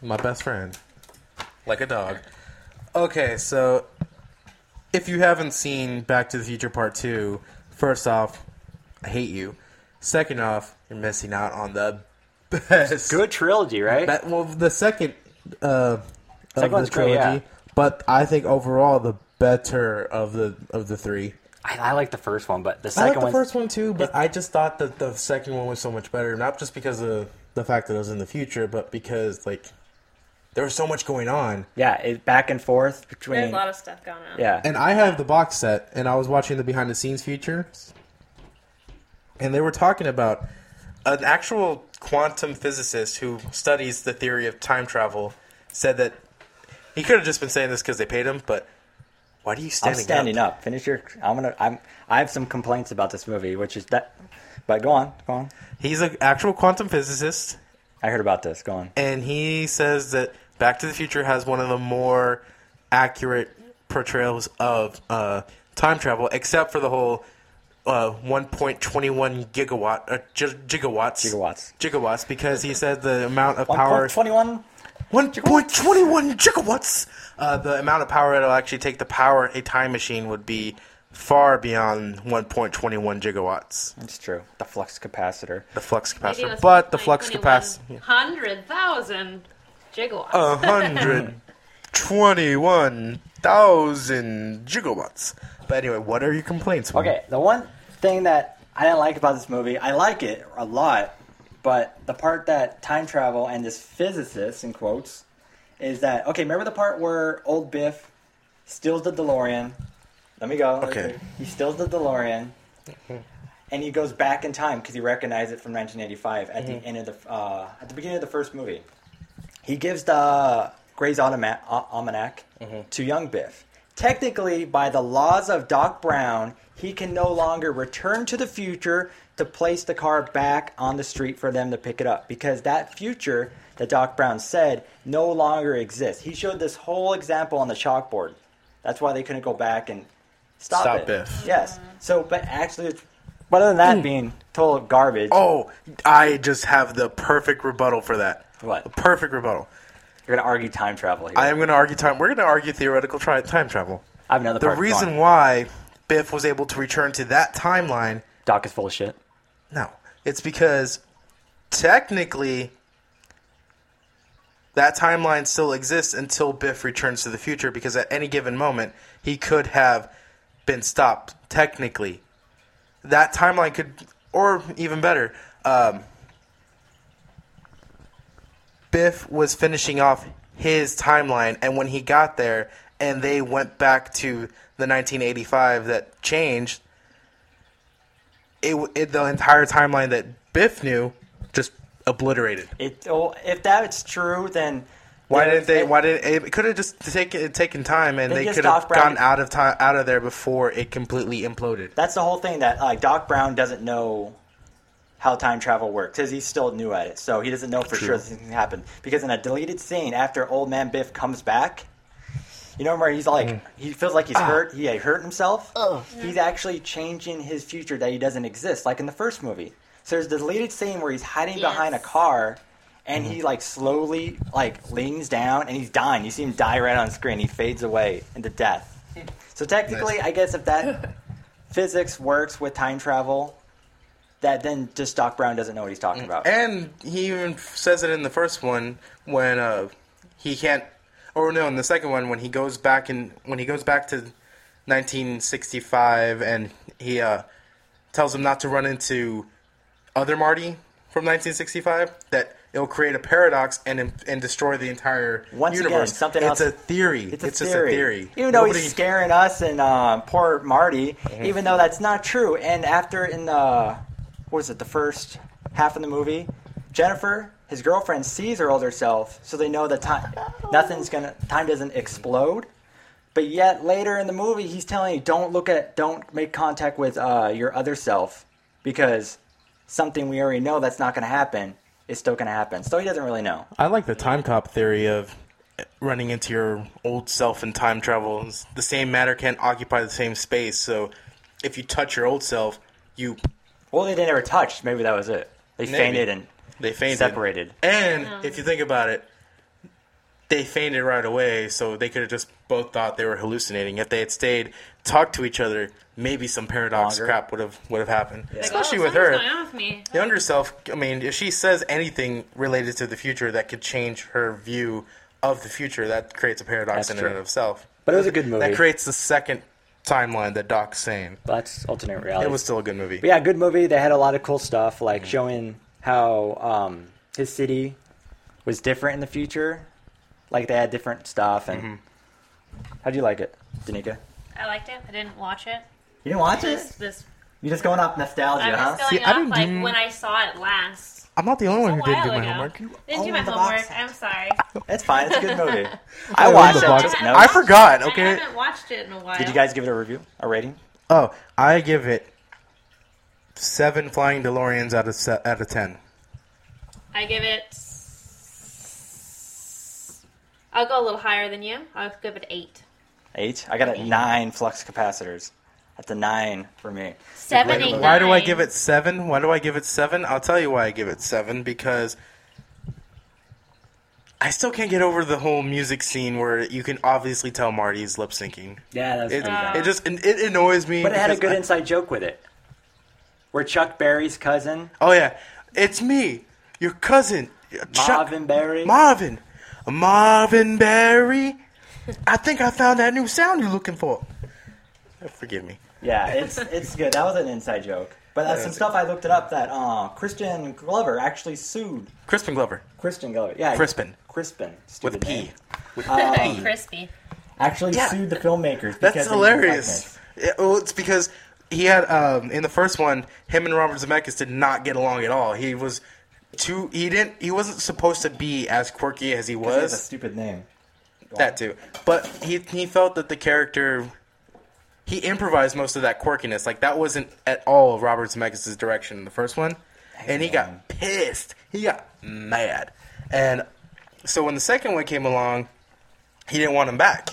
[SPEAKER 3] My best friend. Like a dog. Okay, so if you haven't seen Back to the Future Part 2, first off, I hate you. Second off, you're missing out on the best.
[SPEAKER 1] Good trilogy, right?
[SPEAKER 3] That, well, the second uh, of
[SPEAKER 1] Second
[SPEAKER 3] the
[SPEAKER 1] one's great,
[SPEAKER 3] trilogy,
[SPEAKER 1] yeah.
[SPEAKER 3] but I think overall the better of the of the three.
[SPEAKER 1] I, I like the first one, but the second I
[SPEAKER 3] like the first one too, but I just thought that the second one was so much better. Not just because of the fact that it was in the future, but because like there was so much going on.
[SPEAKER 1] Yeah, it, back and forth between.
[SPEAKER 2] There's a lot of stuff going on.
[SPEAKER 1] yeah.
[SPEAKER 3] And I have the box set, and I was watching the behind the scenes features, and they were talking about an actual quantum physicist who studies the theory of time travel said that he could have just been saying this because they paid him, but why do you
[SPEAKER 1] I'm
[SPEAKER 3] standing,
[SPEAKER 1] standing up. Finish your. I'm gonna. I'm. I have some complaints about this movie, which is that. But go on. Go on.
[SPEAKER 3] He's an actual quantum physicist,
[SPEAKER 1] I heard about this. Go on.
[SPEAKER 3] and he says that Back to the Future has one of the more accurate portrayals of uh, time travel, except for the whole uh, 1.21 gigawatt uh, gi- gigawatts
[SPEAKER 1] Gigawatts.
[SPEAKER 3] gigawatts because he said the amount of power
[SPEAKER 1] 1.21.
[SPEAKER 3] 1.21 gigawatts. Uh, the amount of power it'll actually take to power a time machine would be far beyond 1.21 gigawatts.
[SPEAKER 1] It's true. The flux capacitor.
[SPEAKER 3] The flux capacitor, but the flux capacitor.
[SPEAKER 2] Hundred thousand gigawatts.
[SPEAKER 3] a hundred twenty-one thousand gigawatts. But anyway, what are your complaints? Will?
[SPEAKER 1] Okay, the one thing that I didn't like about this movie, I like it a lot, but the part that time travel and this physicist, in quotes, is that, okay, remember the part where old Biff steals the DeLorean? Let me go.
[SPEAKER 3] Okay.
[SPEAKER 1] He steals the DeLorean. And he goes back in time because he recognized it from 1985 at the end of the uh, at the beginning of the first movie. He gives the Gray's Automa- Al- Almanac to young Biff. Technically, by the laws of Doc Brown, he can no longer return to the future to place the car back on the street for them to pick it up because that future that Doc Brown said no longer exists. He showed this whole example on the chalkboard. That's why they couldn't go back and stop,
[SPEAKER 3] Stop
[SPEAKER 1] it.
[SPEAKER 3] Biff.
[SPEAKER 1] Yes. So, but actually, it's, but other than that hmm. being total garbage,
[SPEAKER 3] Oh, I just have the perfect rebuttal for that.
[SPEAKER 1] What?
[SPEAKER 3] The perfect rebuttal.
[SPEAKER 1] you're gonna argue time travel here.
[SPEAKER 3] I am going to argue time. We're going to argue theoretical tri- time travel.
[SPEAKER 1] I have another
[SPEAKER 3] The
[SPEAKER 1] part.
[SPEAKER 3] Reason
[SPEAKER 1] on.
[SPEAKER 3] why Biff was able to return to that timeline
[SPEAKER 1] Doc is full of shit.
[SPEAKER 3] No, it's because technically that timeline still exists until Biff returns to the future because at any given moment he could have been stopped technically. That timeline could or even better, um, Biff was finishing off his timeline and when he got there and they went back to the 1985 that changed it, it the entire timeline that Biff knew just obliterated.
[SPEAKER 1] It. Oh, if that's true, then
[SPEAKER 3] Why didn't they? Why did it could have just taken taken time and
[SPEAKER 1] They
[SPEAKER 3] could have gotten out of time out of there before it completely imploded.
[SPEAKER 1] That's the whole thing. That like Doc Brown doesn't know how time travel works because he's still new at it, so he doesn't know for
[SPEAKER 3] True.
[SPEAKER 1] sure this can happen. Because in a deleted scene after Old Man Biff comes back, You know where he's like
[SPEAKER 3] Mm.
[SPEAKER 1] he feels like he's
[SPEAKER 3] Ah.
[SPEAKER 1] hurt. He hurt himself.
[SPEAKER 3] Oh.
[SPEAKER 1] He's actually changing his future that he doesn't exist, like in the first movie. So there's the deleted scene where he's hiding
[SPEAKER 2] Yes.
[SPEAKER 1] behind a car, and
[SPEAKER 3] Mm-hmm.
[SPEAKER 1] he like slowly like leans down and he's dying. You see him die right on screen. He fades away into death. So technically,
[SPEAKER 3] Nice.
[SPEAKER 1] I guess if that physics works with time travel, that then just Doc Brown doesn't know what he's talking about.
[SPEAKER 3] And he even says it in the first one when uh, he can't, or no, in the second one when he goes back and when he goes back to 1965 and he uh, tells him not to run into other Marty from 1965 that it'll create a paradox and and destroy the entire
[SPEAKER 1] Once again,
[SPEAKER 3] universe.
[SPEAKER 1] something
[SPEAKER 3] it's
[SPEAKER 1] else-
[SPEAKER 3] a theory.
[SPEAKER 1] It's,
[SPEAKER 3] It's,
[SPEAKER 1] a,
[SPEAKER 3] just
[SPEAKER 1] theory.
[SPEAKER 3] a theory.
[SPEAKER 1] Even though
[SPEAKER 3] Nobody-
[SPEAKER 1] he's scaring us and uh, poor Marty,
[SPEAKER 3] Mm-hmm.
[SPEAKER 1] even though that's not true. And after in the what was it, the first half of the movie, Jennifer, his girlfriend, sees her older self, so they know that time nothing's gonna time doesn't explode. But yet later in the movie, he's telling you don't look at, don't make contact with uh, your other self because something we already know that's not going to happen is still going to happen. So he doesn't really know.
[SPEAKER 3] I like the time cop theory of running into your old self in time travel. The same matter can't occupy the same space, so if you touch your old self, you
[SPEAKER 1] Well, they never touched. Maybe that was it. They
[SPEAKER 3] Maybe.
[SPEAKER 1] fainted and
[SPEAKER 3] they fainted.
[SPEAKER 1] separated.
[SPEAKER 3] And
[SPEAKER 2] Oh.
[SPEAKER 3] if you think about it, they fainted right away, so they could have just both thought they were hallucinating. If they had stayed, talked to each other, maybe some paradox
[SPEAKER 1] Longer.
[SPEAKER 3] crap would have would have happened.
[SPEAKER 2] Like,
[SPEAKER 3] Especially
[SPEAKER 2] oh,
[SPEAKER 3] with her.
[SPEAKER 2] going on with me.
[SPEAKER 3] The younger self, I mean, if she says anything related to the future that could change her view of the future, that creates a paradox
[SPEAKER 1] That's
[SPEAKER 3] in
[SPEAKER 1] true.
[SPEAKER 3] and of itself.
[SPEAKER 1] But it was a good movie.
[SPEAKER 3] That creates the second timeline that Doc's saying.
[SPEAKER 1] That's alternate reality.
[SPEAKER 3] It was still a good movie.
[SPEAKER 1] But yeah, good movie. They had a lot of cool stuff, like mm. showing how um, his city was different in the future. Like they had different stuff. And
[SPEAKER 3] Mm-hmm.
[SPEAKER 1] how'd you like it, Danica?
[SPEAKER 2] I liked it. I didn't watch it.
[SPEAKER 1] You didn't watch
[SPEAKER 2] This, this
[SPEAKER 1] You're just going off nostalgia,
[SPEAKER 2] I
[SPEAKER 1] huh?
[SPEAKER 2] was going
[SPEAKER 3] See, I
[SPEAKER 2] off
[SPEAKER 3] didn't
[SPEAKER 2] like
[SPEAKER 3] do-
[SPEAKER 2] when I saw it last.
[SPEAKER 3] I'm not the only one who didn't do
[SPEAKER 2] while
[SPEAKER 3] my
[SPEAKER 2] ago.
[SPEAKER 3] homework.
[SPEAKER 2] Didn't do
[SPEAKER 1] own
[SPEAKER 2] my
[SPEAKER 1] the
[SPEAKER 2] homework.
[SPEAKER 1] box.
[SPEAKER 2] I'm sorry.
[SPEAKER 1] It's fine. It's a good movie.
[SPEAKER 3] I
[SPEAKER 1] I
[SPEAKER 3] own
[SPEAKER 1] watched
[SPEAKER 3] the
[SPEAKER 1] it.
[SPEAKER 3] box.
[SPEAKER 1] Took
[SPEAKER 3] I
[SPEAKER 1] notes.
[SPEAKER 3] forgot,
[SPEAKER 2] I
[SPEAKER 3] okay?
[SPEAKER 2] haven't watched it in a while.
[SPEAKER 1] Did you guys give it a review, a rating?
[SPEAKER 3] Oh, I give it seven flying DeLoreans out of se- out of ten.
[SPEAKER 2] I give it. I'll go a little higher than you. I'll give it eight.
[SPEAKER 1] Eight. I got it nine flux capacitors. That's a nine for me.
[SPEAKER 2] Seven,
[SPEAKER 1] Why-
[SPEAKER 2] eight,
[SPEAKER 3] Why do I
[SPEAKER 2] nine.
[SPEAKER 3] give it seven? Why do I give it seven? I'll tell you why I give it seven because I still can't get over the whole music scene where you can obviously tell Marty's lip syncing.
[SPEAKER 1] Yeah, that's
[SPEAKER 3] It,
[SPEAKER 1] pretty uh, bad.
[SPEAKER 3] it just it, it annoys me.
[SPEAKER 1] But it had a
[SPEAKER 3] because
[SPEAKER 1] good
[SPEAKER 3] I-
[SPEAKER 1] inside joke with it, where Chuck Berry's cousin
[SPEAKER 3] oh yeah, it's me, your cousin, Chuck-
[SPEAKER 1] Marvin Berry.
[SPEAKER 3] Marvin, Marvin Berry. I think I found that new sound you're looking for. Forgive me.
[SPEAKER 1] Yeah, it's it's good. That was an inside joke. But that's some stuff I looked it up that uh, Christian Glover actually sued
[SPEAKER 3] Crispin Glover
[SPEAKER 1] Christian Glover. Yeah,
[SPEAKER 3] Crispin.
[SPEAKER 1] Crispin.
[SPEAKER 3] with a P.
[SPEAKER 1] name.
[SPEAKER 3] With
[SPEAKER 1] Um,
[SPEAKER 2] Crispy.
[SPEAKER 1] Actually
[SPEAKER 3] Yeah.
[SPEAKER 1] sued the filmmakers.
[SPEAKER 3] That's
[SPEAKER 1] because of
[SPEAKER 3] hilarious.
[SPEAKER 1] his
[SPEAKER 3] Yeah, well, it's because he had um, in the first one, him and Robert Zemeckis did not get along at all. He was too. He didn't. He wasn't supposed to be as quirky as he
[SPEAKER 1] was. He has a stupid name.
[SPEAKER 3] That too. But he he felt that the character. He improvised most of that quirkiness. Like that wasn't at all Robert Zemeckis' direction in the first one, and he got pissed. He got mad, and so when the second one came along, he didn't want him back.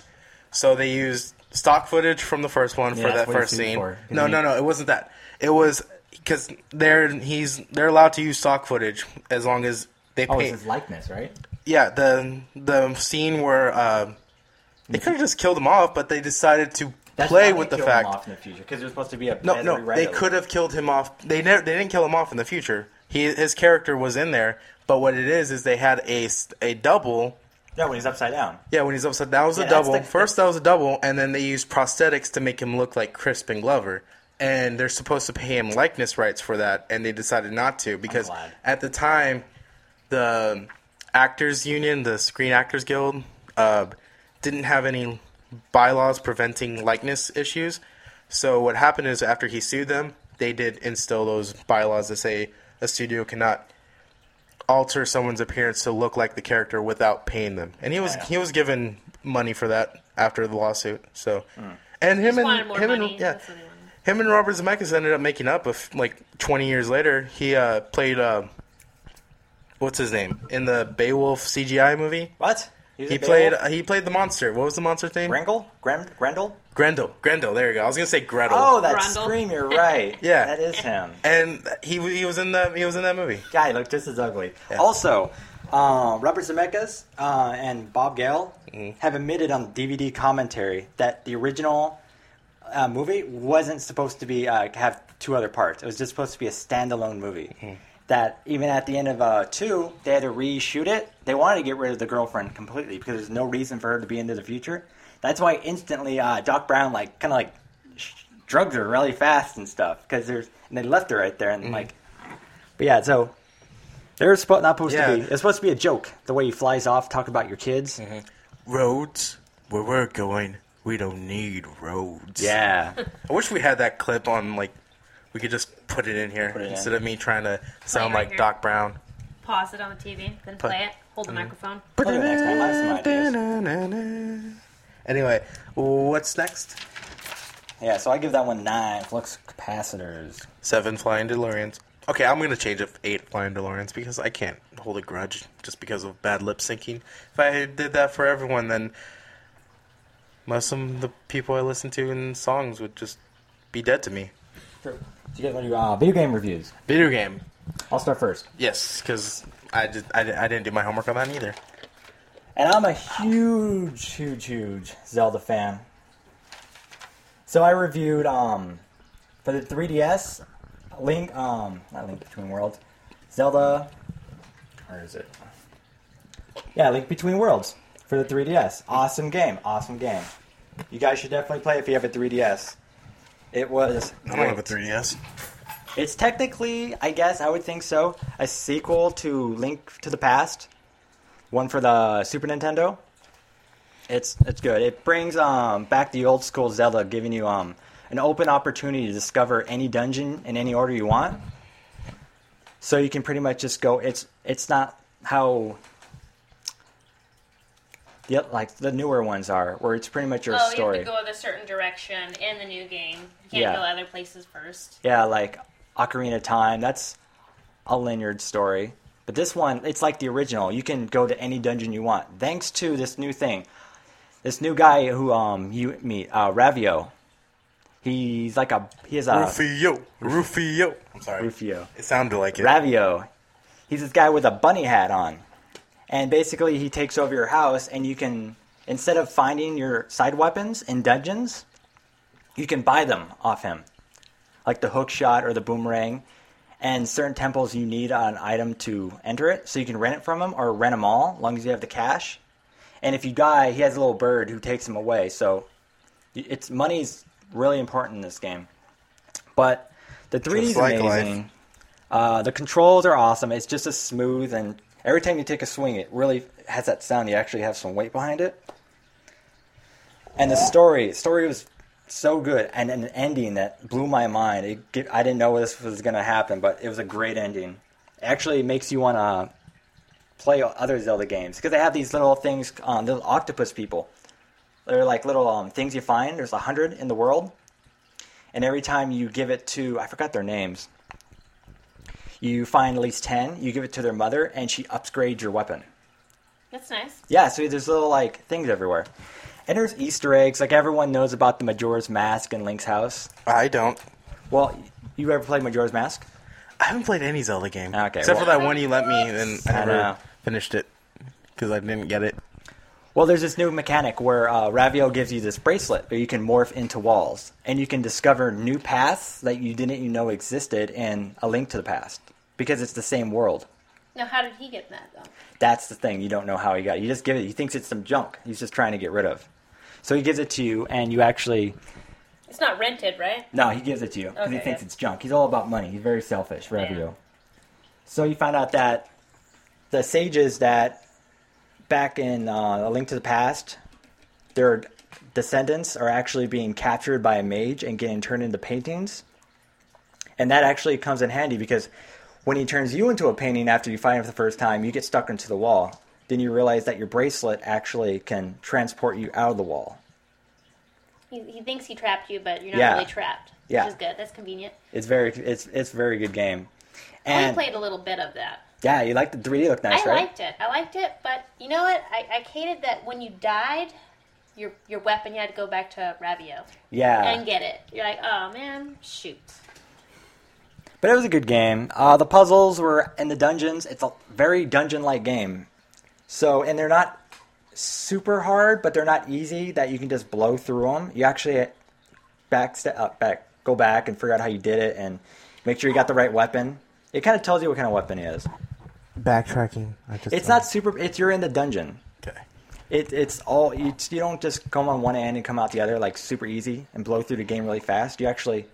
[SPEAKER 3] So they used stock footage from the first one
[SPEAKER 1] Yeah,
[SPEAKER 3] for
[SPEAKER 1] that's
[SPEAKER 3] that
[SPEAKER 1] what
[SPEAKER 3] first scene.
[SPEAKER 1] for.
[SPEAKER 3] No, no, no, it wasn't that. It was because they're he's they're allowed to use stock footage as long as they
[SPEAKER 1] Oh,
[SPEAKER 3] pay.
[SPEAKER 1] it's his likeness, right?
[SPEAKER 3] Yeah, the the scene where uh, they could have just killed him off, but they decided to play with the fact.
[SPEAKER 1] off in the future because there's supposed to be a
[SPEAKER 3] No, no, they could have killed him off. They never, they didn't kill him off in the future. He his character was in there, but what it is is they had a s- a double.
[SPEAKER 1] Yeah, when he's upside down.
[SPEAKER 3] Yeah, when he's upside, down, that was
[SPEAKER 1] Yeah,
[SPEAKER 3] a double.
[SPEAKER 1] the-
[SPEAKER 3] First, that was a double, and then they used prosthetics to make him look like Crispin Glover. And they're supposed to pay him likeness rights for that, and they decided not to because at the time, the Actors Union, the Screen Actors Guild, uh, didn't have any bylaws preventing likeness issues. So what happened is after he sued them, they did instill those bylaws that say a studio cannot alter someone's appearance to look like the character without paying them. And he was
[SPEAKER 1] Yeah.
[SPEAKER 3] he was given money for that after the lawsuit. So and him and him
[SPEAKER 2] money.
[SPEAKER 3] and yeah,
[SPEAKER 2] That's what they wanted.
[SPEAKER 3] him and Robert Zemeckis ended up making up. Of like twenty years later, he uh, played uh, what's his name in the Beowulf CGI movie.
[SPEAKER 1] What? was
[SPEAKER 3] He played.
[SPEAKER 1] Beowulf.
[SPEAKER 3] He played the monster. What was the monster's name?
[SPEAKER 1] Grendel? Grem- Grendel?
[SPEAKER 3] Grendel. Grendel. There you go. I was gonna say Gretel.
[SPEAKER 1] Oh, that
[SPEAKER 2] Grundle.
[SPEAKER 1] scream! You're right.
[SPEAKER 3] Yeah.
[SPEAKER 1] that is him.
[SPEAKER 3] And he he was in the he was in that movie.
[SPEAKER 1] Guy looked just as ugly.
[SPEAKER 3] Yeah.
[SPEAKER 1] Also, uh, Robert Zemeckis uh, and Bob Gale
[SPEAKER 3] Mm-hmm.
[SPEAKER 1] have admitted on DVD commentary that the original uh, movie wasn't supposed to be uh, have two other parts. It was just supposed to be a standalone movie.
[SPEAKER 3] Mm-hmm.
[SPEAKER 1] That even at the end of uh, two, they had to reshoot it. They wanted to get rid of the girlfriend completely because there's no reason for her to be into the future. That's why instantly uh, Doc Brown like kind of like sh- drugged her really fast and stuff because there's and they left her right there
[SPEAKER 3] Mm-hmm.
[SPEAKER 1] and like. But yeah, so they're supposed not supposed
[SPEAKER 3] Yeah.
[SPEAKER 1] to be. It's supposed to be a joke. The way he flies off, talk about your kids.
[SPEAKER 3] Roads. Where we're going, we don't need roads.
[SPEAKER 1] Yeah,
[SPEAKER 3] I wish we had that clip on like. We could just put it in here
[SPEAKER 1] Put it in.
[SPEAKER 3] instead of me trying to sound
[SPEAKER 2] right
[SPEAKER 3] like
[SPEAKER 2] here.
[SPEAKER 3] Doc Brown.
[SPEAKER 2] Pause it on the TV, then
[SPEAKER 3] Put-
[SPEAKER 2] play it. Hold the microphone.
[SPEAKER 1] I'll it next time. I have some ideas.
[SPEAKER 3] Anyway, what's next?
[SPEAKER 1] yeah. So I give that one nine flux capacitors.
[SPEAKER 3] Seven flying DeLoreans. Okay, I'm gonna change it to eight flying DeLoreans because I can't hold a grudge just because of bad lip syncing. If I did that for everyone, then most of the people I listen to in songs would just be dead to me.
[SPEAKER 1] True. So you guys want to do uh, video game reviews?
[SPEAKER 3] Video game,
[SPEAKER 1] I'll start first.
[SPEAKER 3] yes, because I, did, I, I didn't do my homework on that either.
[SPEAKER 1] And I'm a huge, huge, huge Zelda fan. So I reviewed um for the 3DS Link um not Link Between Worlds Zelda where is it? Yeah, Link Between Worlds for the 3DS. Awesome game, awesome game. You guys should definitely play it if you have a 3DS. It was
[SPEAKER 3] I don't have a 3DS.
[SPEAKER 1] It's technically, I guess, I would think so, a sequel to Link to the Past, one for the Super Nintendo. It's it's good. It brings um, back the old school Zelda, giving you um, an open opportunity to discover any dungeon in any order you want. So you can pretty much just go. It's it's not how. The, like the newer ones are, where it's pretty much your
[SPEAKER 2] oh,
[SPEAKER 1] story.
[SPEAKER 2] you have to go a certain direction in the new game. You can't
[SPEAKER 1] Yeah.
[SPEAKER 2] go other places first.
[SPEAKER 1] Yeah, like Ocarina of Time. That's a Lanyard story. But this one, it's like the original. You can go to any dungeon you want, thanks to this new thing. This new guy who um you meet, uh, Ravio. He's like a he has a
[SPEAKER 3] Rufio, Rufio. I'm sorry.
[SPEAKER 1] Rufio.
[SPEAKER 3] It sounded like it.
[SPEAKER 1] Ravio. He's this guy with a bunny hat on. And basically, he takes over your house, and you can, instead of finding your side weapons in dungeons, you can buy them off him. Like the hook shot or the boomerang. And certain temples, you need an item to enter it, so you can rent it from him or rent them all, as long as you have the cash. And if you die, he has a little bird who takes him away. So it's money's really important in this game. But the 3D is
[SPEAKER 3] like
[SPEAKER 1] amazing. Uh, the controls are awesome. It's just as smooth, and every time you take a swing, it really has that sound. You actually have some weight behind it. And the story, story was so good, and an ending that blew my mind. It, I didn't know this was going to happen, but it was a great ending. It actually makes you want to play other Zelda games because they have these little things, um, little octopus people. They're like little um, things you find. There's a hundred in the world, and every time you give it to, I forgot their names. You find at least ten. You give it to their mother, and she upgrades your weapon.
[SPEAKER 2] That's nice.
[SPEAKER 1] Yeah, so there's little like things everywhere, and there's Easter eggs. Like everyone knows about the Majora's Mask in Link's house.
[SPEAKER 3] I don't.
[SPEAKER 1] Well, you ever played Majora's Mask?
[SPEAKER 3] I haven't played any Zelda game.
[SPEAKER 1] Okay,
[SPEAKER 3] Except
[SPEAKER 1] well-
[SPEAKER 3] for that one you let me, and I
[SPEAKER 1] I
[SPEAKER 3] never
[SPEAKER 1] know.
[SPEAKER 3] finished it because I didn't get it.
[SPEAKER 1] Well, there's this new mechanic where uh, Ravio gives you this bracelet where you can morph into walls, and you can discover new paths that you didn't even know existed in A Link to the Past because it's the same world.
[SPEAKER 2] Now, how did he get that though?
[SPEAKER 1] That's the thing. You don't know how he got it. You just give it. He thinks it's some junk. He's just trying to get rid of. So he gives it to you, and you actually
[SPEAKER 2] It's not rented, right?
[SPEAKER 1] no, he gives it to you because he thinks
[SPEAKER 2] yeah.
[SPEAKER 1] it's junk. He's all about money. He's very selfish, Ravio.
[SPEAKER 2] Yeah.
[SPEAKER 1] So you find out that the sages that back in uh, A Link to the Past, their descendants are actually being captured by a mage and getting turned into paintings. And that actually comes in handy because when he turns you into a painting after you fight him for the first time, you get stuck into the wall. Then you realize that your bracelet actually can transport you out of the wall.
[SPEAKER 2] He, he thinks he trapped you, but you're not
[SPEAKER 1] Yeah.
[SPEAKER 2] really trapped.
[SPEAKER 1] Yeah.
[SPEAKER 2] Which is good. That's convenient.
[SPEAKER 1] It's very it's it's very good game. And I
[SPEAKER 2] played a little bit of that.
[SPEAKER 1] Yeah, you liked the 3D look nice,
[SPEAKER 2] I
[SPEAKER 1] right?
[SPEAKER 2] I liked it. I liked it, but you know what? I, I hated that when you died, your your weapon you had to go back to Ravio
[SPEAKER 1] Yeah.
[SPEAKER 2] and get it. You're like, oh man, shoot.
[SPEAKER 1] But it was a good game. Uh, the puzzles were in the dungeons. It's a very dungeon-like game. So, and they're not super hard, but they're not easy that you can just blow through them. You actually back step up, back, go back and figure out how you did it, and make sure you got the right weapon. It kind of tells you what kind of weapon it is.
[SPEAKER 3] Backtracking. I just
[SPEAKER 1] It's not super. It's you're in the dungeon.
[SPEAKER 3] okay.
[SPEAKER 1] It, it's all you, you don't just come on one end and come out the other like super easy and blow through the game really fast. You actually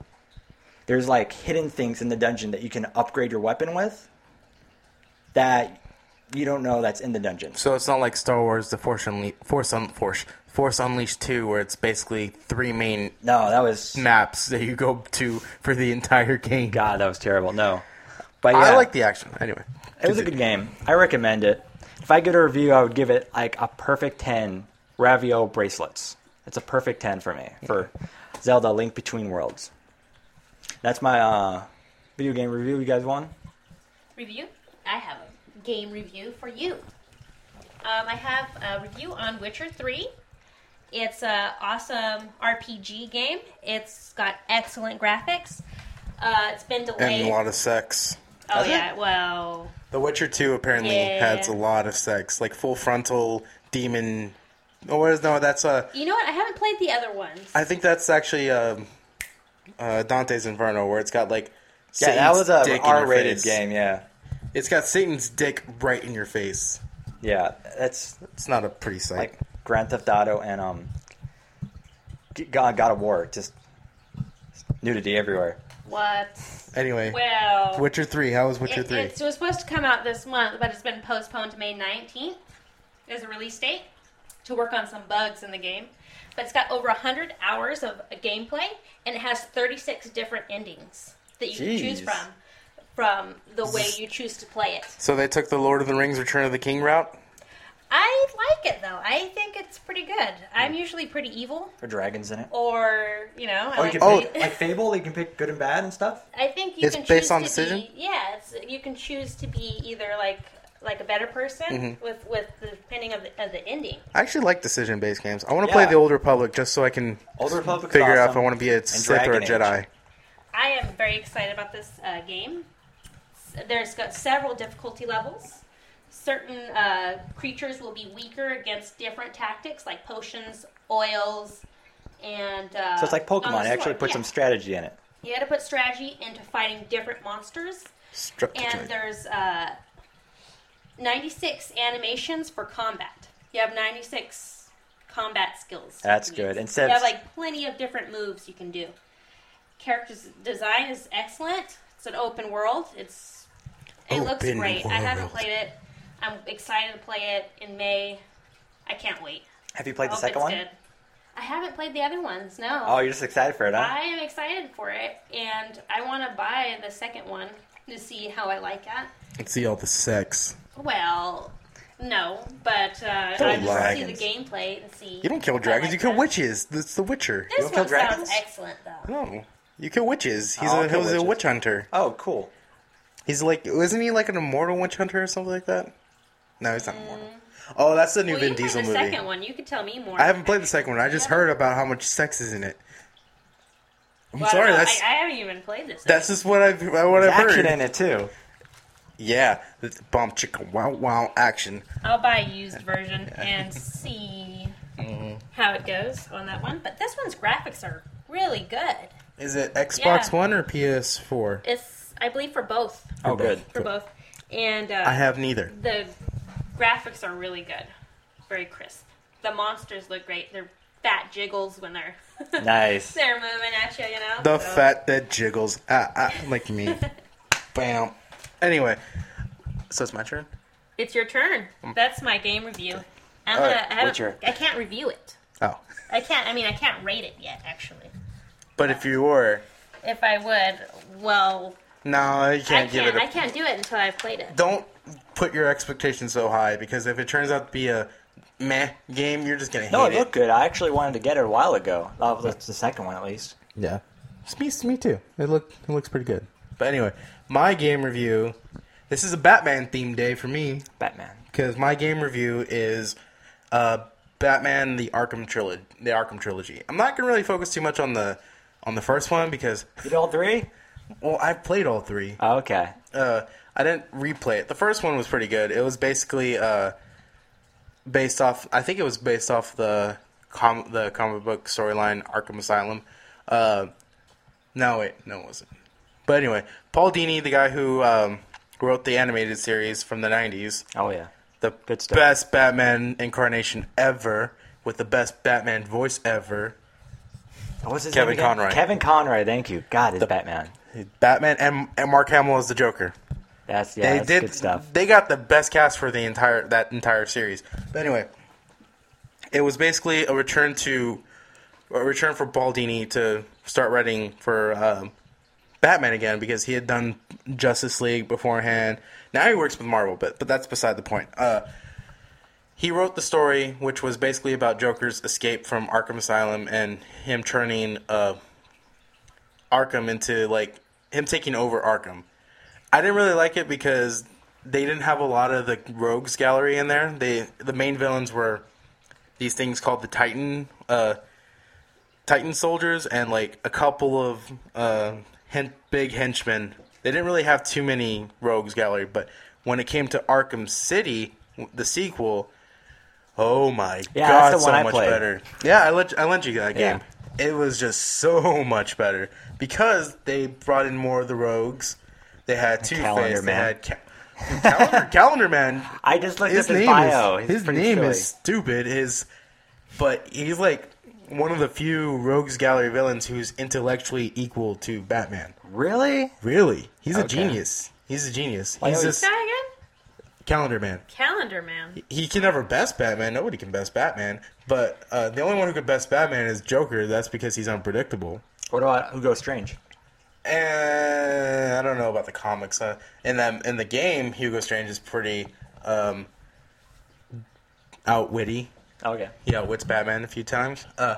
[SPEAKER 1] there's like hidden things in the dungeon that you can upgrade your weapon with that you don't know that's in the dungeon.
[SPEAKER 3] So it's not like Star Wars: The Force Unleashed, Force, Un- Force, Force Unleashed Two, where it's basically three main
[SPEAKER 1] No, that was
[SPEAKER 3] maps that you go to for the entire game.
[SPEAKER 1] God, that was terrible. No, but yeah,
[SPEAKER 3] I like the action. Anyway,
[SPEAKER 1] it was a good game. I recommend it. If I get a review, I would give it like a perfect ten. Ravio bracelets. It's a perfect ten for me for Zelda: Link Between Worlds. That's my uh, video game review. You guys want?
[SPEAKER 2] Review? I have a game review for you. Um, I have a review on Witcher 3. It's an awesome RPG game. It's got excellent graphics. Uh, it's been delayed.
[SPEAKER 3] and a lot of sex.
[SPEAKER 2] Oh
[SPEAKER 1] Has it?
[SPEAKER 2] yeah, well,
[SPEAKER 3] The Witcher Two apparently
[SPEAKER 2] Yeah.
[SPEAKER 3] has a lot of sex, like full frontal demon. Oh, what is no? That's a.
[SPEAKER 2] you know what? I haven't played the other ones.
[SPEAKER 3] I think that's actually um, uh, Dante's Inferno, where it's got like
[SPEAKER 1] Yeah, that was a
[SPEAKER 3] dick in your
[SPEAKER 1] R-rated game. Yeah,
[SPEAKER 3] It's got Satan's dick right in your face.
[SPEAKER 1] yeah. That's
[SPEAKER 3] It's not a pretty sight.
[SPEAKER 1] like Grand Theft Auto and um, God, God of War. Just nudity everywhere.
[SPEAKER 2] What?
[SPEAKER 3] anyway,
[SPEAKER 2] Well,
[SPEAKER 3] Witcher Three. How was Witcher
[SPEAKER 2] it,
[SPEAKER 3] Three?
[SPEAKER 2] it was supposed to come out this month, but it's been postponed to May 19th as a release date to work on some bugs in the game. But it's got over 100 hours of gameplay, and it has 36 different endings that you can choose from, from the way you choose to play it.
[SPEAKER 3] So they took the Lord of the Rings: Return of the King route.
[SPEAKER 2] I like it though. I think it's pretty good. I'm usually pretty evil,
[SPEAKER 1] Or dragons in it.
[SPEAKER 2] or you know, I
[SPEAKER 1] Oh, you
[SPEAKER 2] like
[SPEAKER 1] can
[SPEAKER 3] Oh.
[SPEAKER 1] pick, like Fable. You can pick good and bad and stuff.
[SPEAKER 2] I think you
[SPEAKER 3] It's
[SPEAKER 2] can
[SPEAKER 3] based
[SPEAKER 2] choose
[SPEAKER 3] on
[SPEAKER 2] to
[SPEAKER 3] decision?
[SPEAKER 2] Be, yeah, it's, you can choose to be either like like a better person
[SPEAKER 3] Mm-hmm.
[SPEAKER 2] with with the depending of the, of the ending.
[SPEAKER 3] I actually like decision-based games. I want to play
[SPEAKER 1] Yeah.
[SPEAKER 3] the Old Republic just so I can
[SPEAKER 1] Old Republic's
[SPEAKER 3] figure out if
[SPEAKER 1] awesome.
[SPEAKER 3] I want to be a Sith or a
[SPEAKER 1] Dragon Age.
[SPEAKER 3] Jedi.
[SPEAKER 2] I am very excited about this uh, game. S- There's got several difficulty levels. Certain uh, creatures will be weaker against different tactics, like potions, oils, and uh,
[SPEAKER 1] So it's like Pokemon. It actually put
[SPEAKER 2] yeah.
[SPEAKER 1] some strategy in it.
[SPEAKER 2] You got to put strategy into fighting different monsters.
[SPEAKER 3] Strategy.
[SPEAKER 2] and there's uh, 96 animations for combat. You have 96 combat skills.
[SPEAKER 1] That's good.
[SPEAKER 2] use.
[SPEAKER 1] Instead
[SPEAKER 2] you have like plenty of different moves you can do. Characters design is excellent. It's an open world. It's it looks
[SPEAKER 3] Open
[SPEAKER 2] great. I haven't played it. I'm excited to play it in May. I can't wait.
[SPEAKER 1] Have you played the
[SPEAKER 2] Hope
[SPEAKER 1] second
[SPEAKER 2] it's
[SPEAKER 1] one?
[SPEAKER 2] good. I haven't played the other ones. No.
[SPEAKER 1] Oh, you're just excited for it, huh?
[SPEAKER 2] I am excited for it, and I want to buy the second one to see how I like it.
[SPEAKER 3] Let's see all the sex.
[SPEAKER 2] Well, no, but uh,
[SPEAKER 3] Kill
[SPEAKER 2] I just want
[SPEAKER 3] to see
[SPEAKER 2] the gameplay and see.
[SPEAKER 3] You don't kill dragons.
[SPEAKER 2] like
[SPEAKER 3] you kill
[SPEAKER 2] that.
[SPEAKER 3] witches. That's The Witcher.
[SPEAKER 2] This
[SPEAKER 1] don't kill
[SPEAKER 2] one sounds excellent, though.
[SPEAKER 3] No, you kill witches. He's
[SPEAKER 1] I'll
[SPEAKER 3] a
[SPEAKER 1] kill
[SPEAKER 3] he's a witch hunter.
[SPEAKER 1] Oh, cool.
[SPEAKER 3] He's like, wasn't he like an immortal witch hunter or something like that? No, he's not immortal. Oh, that's the new
[SPEAKER 2] Well,
[SPEAKER 3] Vin
[SPEAKER 2] you played
[SPEAKER 3] Diesel
[SPEAKER 2] the
[SPEAKER 3] movie.
[SPEAKER 2] second one. You can tell me more.
[SPEAKER 3] I haven't played the second one. I just heard about how much sex is in it. I'm
[SPEAKER 2] Well,
[SPEAKER 3] sorry.
[SPEAKER 2] know.
[SPEAKER 3] That's
[SPEAKER 2] I, I haven't even played this.
[SPEAKER 3] that's just what I've what
[SPEAKER 1] There's
[SPEAKER 3] I've
[SPEAKER 1] action
[SPEAKER 3] heard.
[SPEAKER 1] in it too.
[SPEAKER 3] Yeah, the bump chicken wow wow action.
[SPEAKER 2] I'll buy a used version and see
[SPEAKER 3] Mm-hmm.
[SPEAKER 2] how it goes on that one. But this one's graphics are really good.
[SPEAKER 3] Is it Xbox
[SPEAKER 2] Yeah.
[SPEAKER 3] One or PS4?
[SPEAKER 2] It's, I believe, for both.
[SPEAKER 1] Oh, good.
[SPEAKER 2] For both. And uh,
[SPEAKER 3] I have neither.
[SPEAKER 2] the graphics are really good, very crisp. The monsters look great. They're fat jiggles when they're
[SPEAKER 1] Nice.
[SPEAKER 2] they're moving at you. You know
[SPEAKER 3] The
[SPEAKER 2] So-
[SPEAKER 3] fat that jiggles. Ah, ah, like me. Bam. Anyway, so it's my turn.
[SPEAKER 2] It's your turn. That's my game review. I'm
[SPEAKER 3] All
[SPEAKER 2] gonna. I, haven't- I can't review it.
[SPEAKER 3] Oh,
[SPEAKER 2] I can't. I mean, I can't rate it yet. Actually,
[SPEAKER 3] but if you were,
[SPEAKER 2] if I would, well,
[SPEAKER 3] no, you
[SPEAKER 2] I
[SPEAKER 3] can't give
[SPEAKER 2] can't.
[SPEAKER 3] it.
[SPEAKER 2] I
[SPEAKER 3] A,
[SPEAKER 2] can't do it until I've played it.
[SPEAKER 3] don't put your expectations so high because if it turns out to be a meh game, you're just gonna hate
[SPEAKER 1] No, it
[SPEAKER 3] it.
[SPEAKER 1] looked good. I actually wanted to get it a while ago. Uh, that's the second one, at least.
[SPEAKER 3] Yeah, it's me, me too. It look it looks pretty good. But anyway, my game review this is a Batman themed day for me
[SPEAKER 1] Batman.
[SPEAKER 3] because my game review is uh, Batman: The Arkham Trilogy. The Arkham Trilogy. I'm not gonna really focus too much on the on the first one because
[SPEAKER 1] You did all three?
[SPEAKER 3] well, I've played all three.
[SPEAKER 1] Oh, okay.
[SPEAKER 3] Uh, I didn't replay it. The first one was pretty good. It was basically uh, based off. I think it was based off the com- the comic book storyline Arkham Asylum. Uh, no, wait, no, it wasn't. But anyway, Paul Dini, the guy who um, wrote the animated series from the '90s,
[SPEAKER 1] Oh yeah.
[SPEAKER 3] the
[SPEAKER 1] Good stuff.
[SPEAKER 3] best Batman incarnation ever, with the best Batman voice ever.
[SPEAKER 1] What's his
[SPEAKER 3] Kevin
[SPEAKER 1] name again?
[SPEAKER 3] Conroy.
[SPEAKER 1] Kevin Conroy. Thank you. God, is Batman.
[SPEAKER 3] Batman and, and Mark Hamill is the Joker.
[SPEAKER 1] That's yeah.
[SPEAKER 3] they
[SPEAKER 1] that's
[SPEAKER 3] did
[SPEAKER 1] good stuff.
[SPEAKER 3] They got the best cast for the entire that entire series. But anyway, it was basically a return to a return for Paul Dini to start writing for um, Batman again because he had done Justice League beforehand. Now he works with Marvel, but but that's beside the point. Uh, he wrote the story, which was basically about Joker's escape from Arkham Asylum and him turning uh, Arkham into like him taking over Arkham. I didn't really like it because they didn't have a lot of the rogues gallery in there. They the main villains were these things called the Titan uh, Titan soldiers and like a couple of uh, hen- big henchmen. They didn't really have too many rogues gallery, but when it came to Arkham City, the sequel, oh my
[SPEAKER 1] Yeah,
[SPEAKER 3] god, so
[SPEAKER 1] I
[SPEAKER 3] much
[SPEAKER 1] played.
[SPEAKER 3] better. Yeah, I let I lent you that
[SPEAKER 1] Yeah.
[SPEAKER 3] game. It was just so much better because they brought in more of the rogues. They had Two
[SPEAKER 1] Calendar
[SPEAKER 3] Face. They
[SPEAKER 1] Man.
[SPEAKER 3] had ca- Calendar, Calendar Man.
[SPEAKER 1] I just looked
[SPEAKER 3] His
[SPEAKER 1] up his
[SPEAKER 3] name
[SPEAKER 1] bio.
[SPEAKER 3] is his name
[SPEAKER 1] silly.
[SPEAKER 3] is stupid. His, but he's like one of the few rogues gallery villains who's intellectually equal to Batman.
[SPEAKER 1] really.
[SPEAKER 3] Really, he's a genius. He's a genius.
[SPEAKER 1] Why
[SPEAKER 3] He's
[SPEAKER 1] always-
[SPEAKER 3] just
[SPEAKER 2] Guy again?
[SPEAKER 3] Calendar Man.
[SPEAKER 2] Calendar Man.
[SPEAKER 3] He can never best Batman. Nobody can best Batman. But uh, the only one who could best Batman is Joker. That's because he's unpredictable.
[SPEAKER 1] What about Hugo Strange?
[SPEAKER 3] And I don't know about the comics. Uh, in that in the game, Hugo Strange is pretty um, outwitty.
[SPEAKER 1] Okay.
[SPEAKER 3] He outwits Batman a few times. Uh,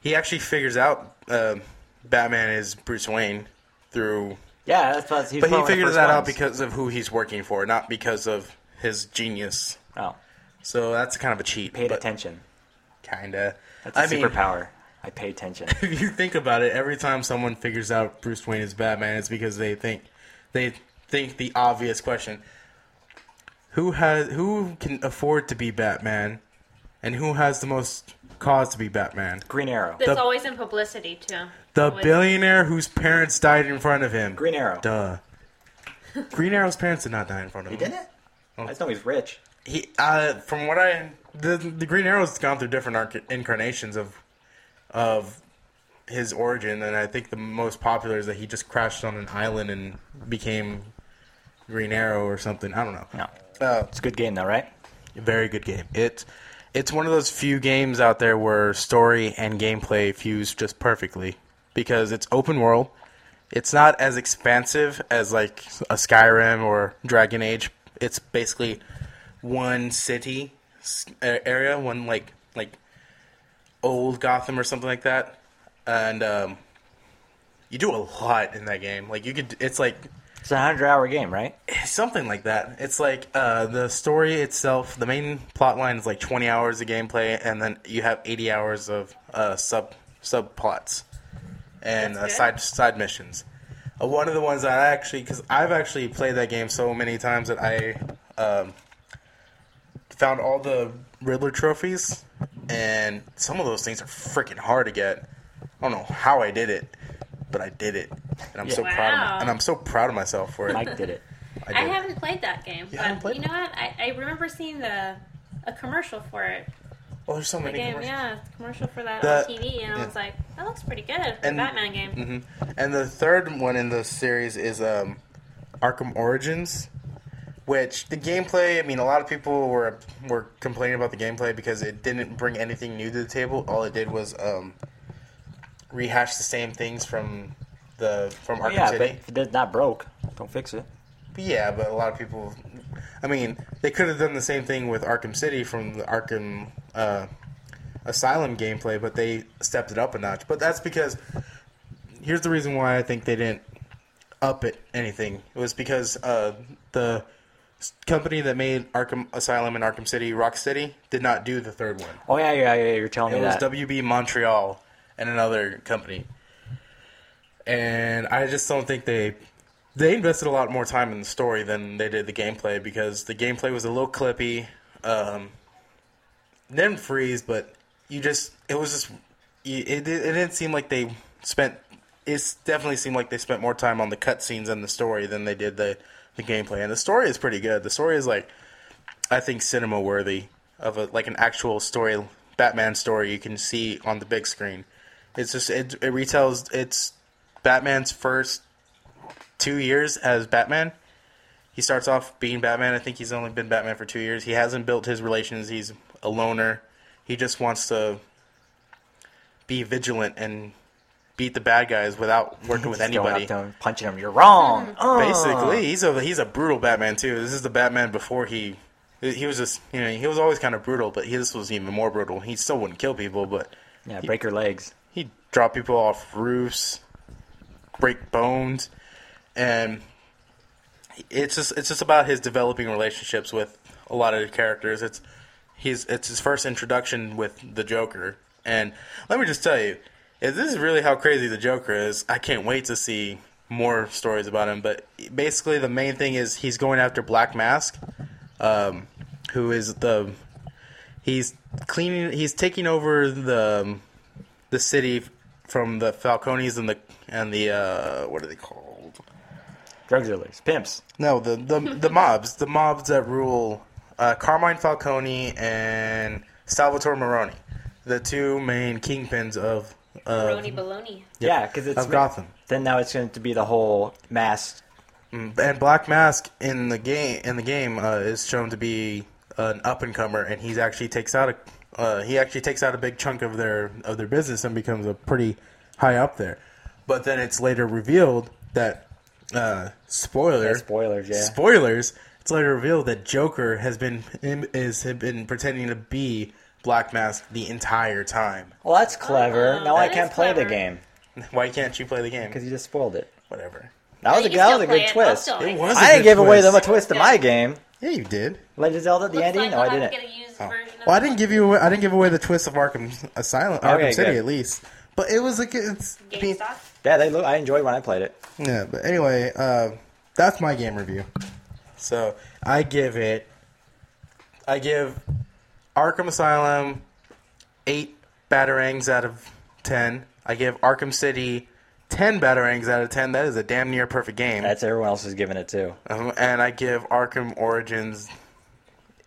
[SPEAKER 3] he actually figures out um Batman is Bruce Wayne through,
[SPEAKER 1] Yeah, that's what he's
[SPEAKER 3] but he figures that out because of who he's working for, not because of his genius.
[SPEAKER 1] oh,
[SPEAKER 3] So that's kind of a cheat.
[SPEAKER 1] paid attention.
[SPEAKER 3] Kinda.
[SPEAKER 1] That's a
[SPEAKER 3] I mean,
[SPEAKER 1] superpower. I pay attention.
[SPEAKER 3] if you think about it, every time someone figures out Bruce Wayne is Batman, it's because they think they think the obvious question: Who has who can afford to be Batman, and who has the most cause to be Batman?
[SPEAKER 1] Green Arrow.
[SPEAKER 2] That's
[SPEAKER 3] The-
[SPEAKER 2] always in publicity too.
[SPEAKER 3] The
[SPEAKER 2] Always.
[SPEAKER 3] billionaire whose parents died in front of him.
[SPEAKER 1] Green Arrow.
[SPEAKER 3] Duh. Green Arrow's parents did not die in front of
[SPEAKER 1] He
[SPEAKER 3] him.
[SPEAKER 1] didn't. I just know he's rich.
[SPEAKER 3] He, uh, from what I, the the Green Arrow's gone through different arc- incarnations of, of his origin, and I think the most popular is that he just crashed on an island and became Green Arrow or something. I don't know.
[SPEAKER 1] No,
[SPEAKER 3] Uh,
[SPEAKER 1] it's a good game though, right?
[SPEAKER 3] very good game. It, it's one of those few games out there where story and gameplay fuse just perfectly because it's open world. It's not as expansive as like a Skyrim or Dragon Age. It's basically one city area, one like like old Gotham or something like that, and um, you do a lot in that game. Like you could, it's like
[SPEAKER 1] It's a hundred-hour game, right?
[SPEAKER 3] something like that. It's like uh, the story itself. The main plot line is like twenty hours of gameplay, and then you have eighty hours of uh, sub subplots and uh, side side missions. Uh, one of the ones that I actually, because I've actually played that game so many times that I um, found all the Riddler trophies, and some of those things are freaking hard to get. I don't know how I did it, but I did it, and I'm so proud of my, and I'm so proud of myself for it.
[SPEAKER 1] Mike did it.
[SPEAKER 3] I
[SPEAKER 2] I haven't played that game,
[SPEAKER 3] You
[SPEAKER 2] but
[SPEAKER 3] played
[SPEAKER 2] you know what? I, I remember seeing the a commercial for it.
[SPEAKER 3] Oh, there's so
[SPEAKER 2] The
[SPEAKER 3] many
[SPEAKER 2] game,
[SPEAKER 3] commercials.
[SPEAKER 2] yeah, commercial for that
[SPEAKER 3] The-
[SPEAKER 2] on TV, and I was like, that looks pretty good. for a
[SPEAKER 3] And-
[SPEAKER 2] Batman game.
[SPEAKER 3] hmm And the third one in the series is um, Arkham Origins, which the gameplay. I mean, a lot of people were were complaining about the gameplay because it didn't bring anything new to the table. All it did was um, rehash the same things from the from Arkham
[SPEAKER 1] yeah, but
[SPEAKER 3] City.
[SPEAKER 1] if it's not broke, don't fix it.
[SPEAKER 3] Yeah, but a lot of people. I mean, they could have done the same thing with Arkham City from the Arkham uh, Asylum gameplay, but they stepped it up a notch. But that's because here's the reason why I think they didn't up it anything. It was because uh, the company that made Arkham Asylum and Arkham City, Rocksteady, did not do the third one.
[SPEAKER 1] Oh yeah, yeah, yeah. You're telling
[SPEAKER 3] It
[SPEAKER 1] me that. It was.
[SPEAKER 3] WB Montreal and another company. And I just don't think they they invested a lot more time in the story than they did the gameplay because the gameplay was a little clippy. Um, didn't freeze, but you just it was just it, it, it didn't seem like they spent. It definitely seemed like they spent more time on the cutscenes and the story than they did the the gameplay. And the story is pretty good. The story is like I think cinema worthy of a like an actual story Batman story you can see on the big screen. It's just it, it retells it's Batman's first two years as Batman. He starts off being Batman. I think he's only been Batman for two years. He hasn't built his relations. He's a loner. He just wants to be vigilant and beat the bad guys without working with
[SPEAKER 1] Just going
[SPEAKER 3] anybody.
[SPEAKER 1] up to him, punching him. You're wrong. Uh.
[SPEAKER 3] Basically, he's a he's a brutal Batman too. This is the Batman before he he was just you know he was always kind of brutal, but he, this was even more brutal. He still wouldn't kill people, but
[SPEAKER 1] yeah, break your legs.
[SPEAKER 3] he'd drop people off roofs, break bones, and it's just it's just about his developing relationships with a lot of the characters. It's he's it's his first introduction with the Joker, and let me just tell you, if this is really how crazy the Joker is, I can't wait to see more stories about him. But basically, the main thing is he's going after Black Mask, um, who is the he's cleaning he's taking over the the city from the Falcones and the and the uh, what are they called?
[SPEAKER 1] Drug dealers, pimps.
[SPEAKER 3] No, the the the mobs, the mobs that rule uh, Carmine Falcone and Salvatore Maroni, the two main kingpins of of,
[SPEAKER 2] Roni baloney.
[SPEAKER 1] Yeah, because it's
[SPEAKER 3] of Gotham.
[SPEAKER 1] Then now it's going to be the whole mask.
[SPEAKER 3] And Black Mask in the game in the game uh, is shown to be an up and comer, and he's actually takes out a uh, he actually takes out a big chunk of their of their business and becomes a pretty high up there. But then it's later revealed that uh, spoiler
[SPEAKER 1] Yeah, spoilers, yeah.
[SPEAKER 3] spoilers. It's later revealed that Joker has been is had been pretending to be Black Mask the entire time.
[SPEAKER 1] Well, that's clever.
[SPEAKER 2] Oh,
[SPEAKER 1] now I can't
[SPEAKER 2] is
[SPEAKER 1] play the game
[SPEAKER 3] Why can't you play the game?
[SPEAKER 1] because you just spoiled it.
[SPEAKER 3] Whatever.
[SPEAKER 1] That was a,
[SPEAKER 2] You
[SPEAKER 1] that was a good
[SPEAKER 2] it. I'll
[SPEAKER 1] twist.
[SPEAKER 2] still
[SPEAKER 3] It
[SPEAKER 2] like
[SPEAKER 3] was.
[SPEAKER 2] it.
[SPEAKER 3] a
[SPEAKER 1] I didn't
[SPEAKER 3] good
[SPEAKER 1] give away them a
[SPEAKER 3] twist.
[SPEAKER 1] twist to
[SPEAKER 2] Yeah.
[SPEAKER 1] my game.
[SPEAKER 3] Yeah, you did.
[SPEAKER 1] Legend of Zelda: The
[SPEAKER 2] Looks
[SPEAKER 1] Ending.
[SPEAKER 2] like
[SPEAKER 1] No, I didn't.
[SPEAKER 2] get a used
[SPEAKER 3] Oh.
[SPEAKER 2] of
[SPEAKER 3] Well, I didn't give you. Away, I didn't give away the twist of Arkham Asylum, Arkham
[SPEAKER 1] Okay,
[SPEAKER 3] City
[SPEAKER 1] good.
[SPEAKER 3] at least. But it was like it's. I mean,
[SPEAKER 2] GameStop.
[SPEAKER 1] Yeah, they look. I enjoyed when I played it.
[SPEAKER 3] yeah, but anyway, uh, that's my game review. So I give it. I give Arkham Asylum eight batarangs out of ten. I give Arkham City ten batarangs out of ten. That is a damn near perfect game.
[SPEAKER 1] That's everyone else is giving it too.
[SPEAKER 3] Um, and I give Arkham Origins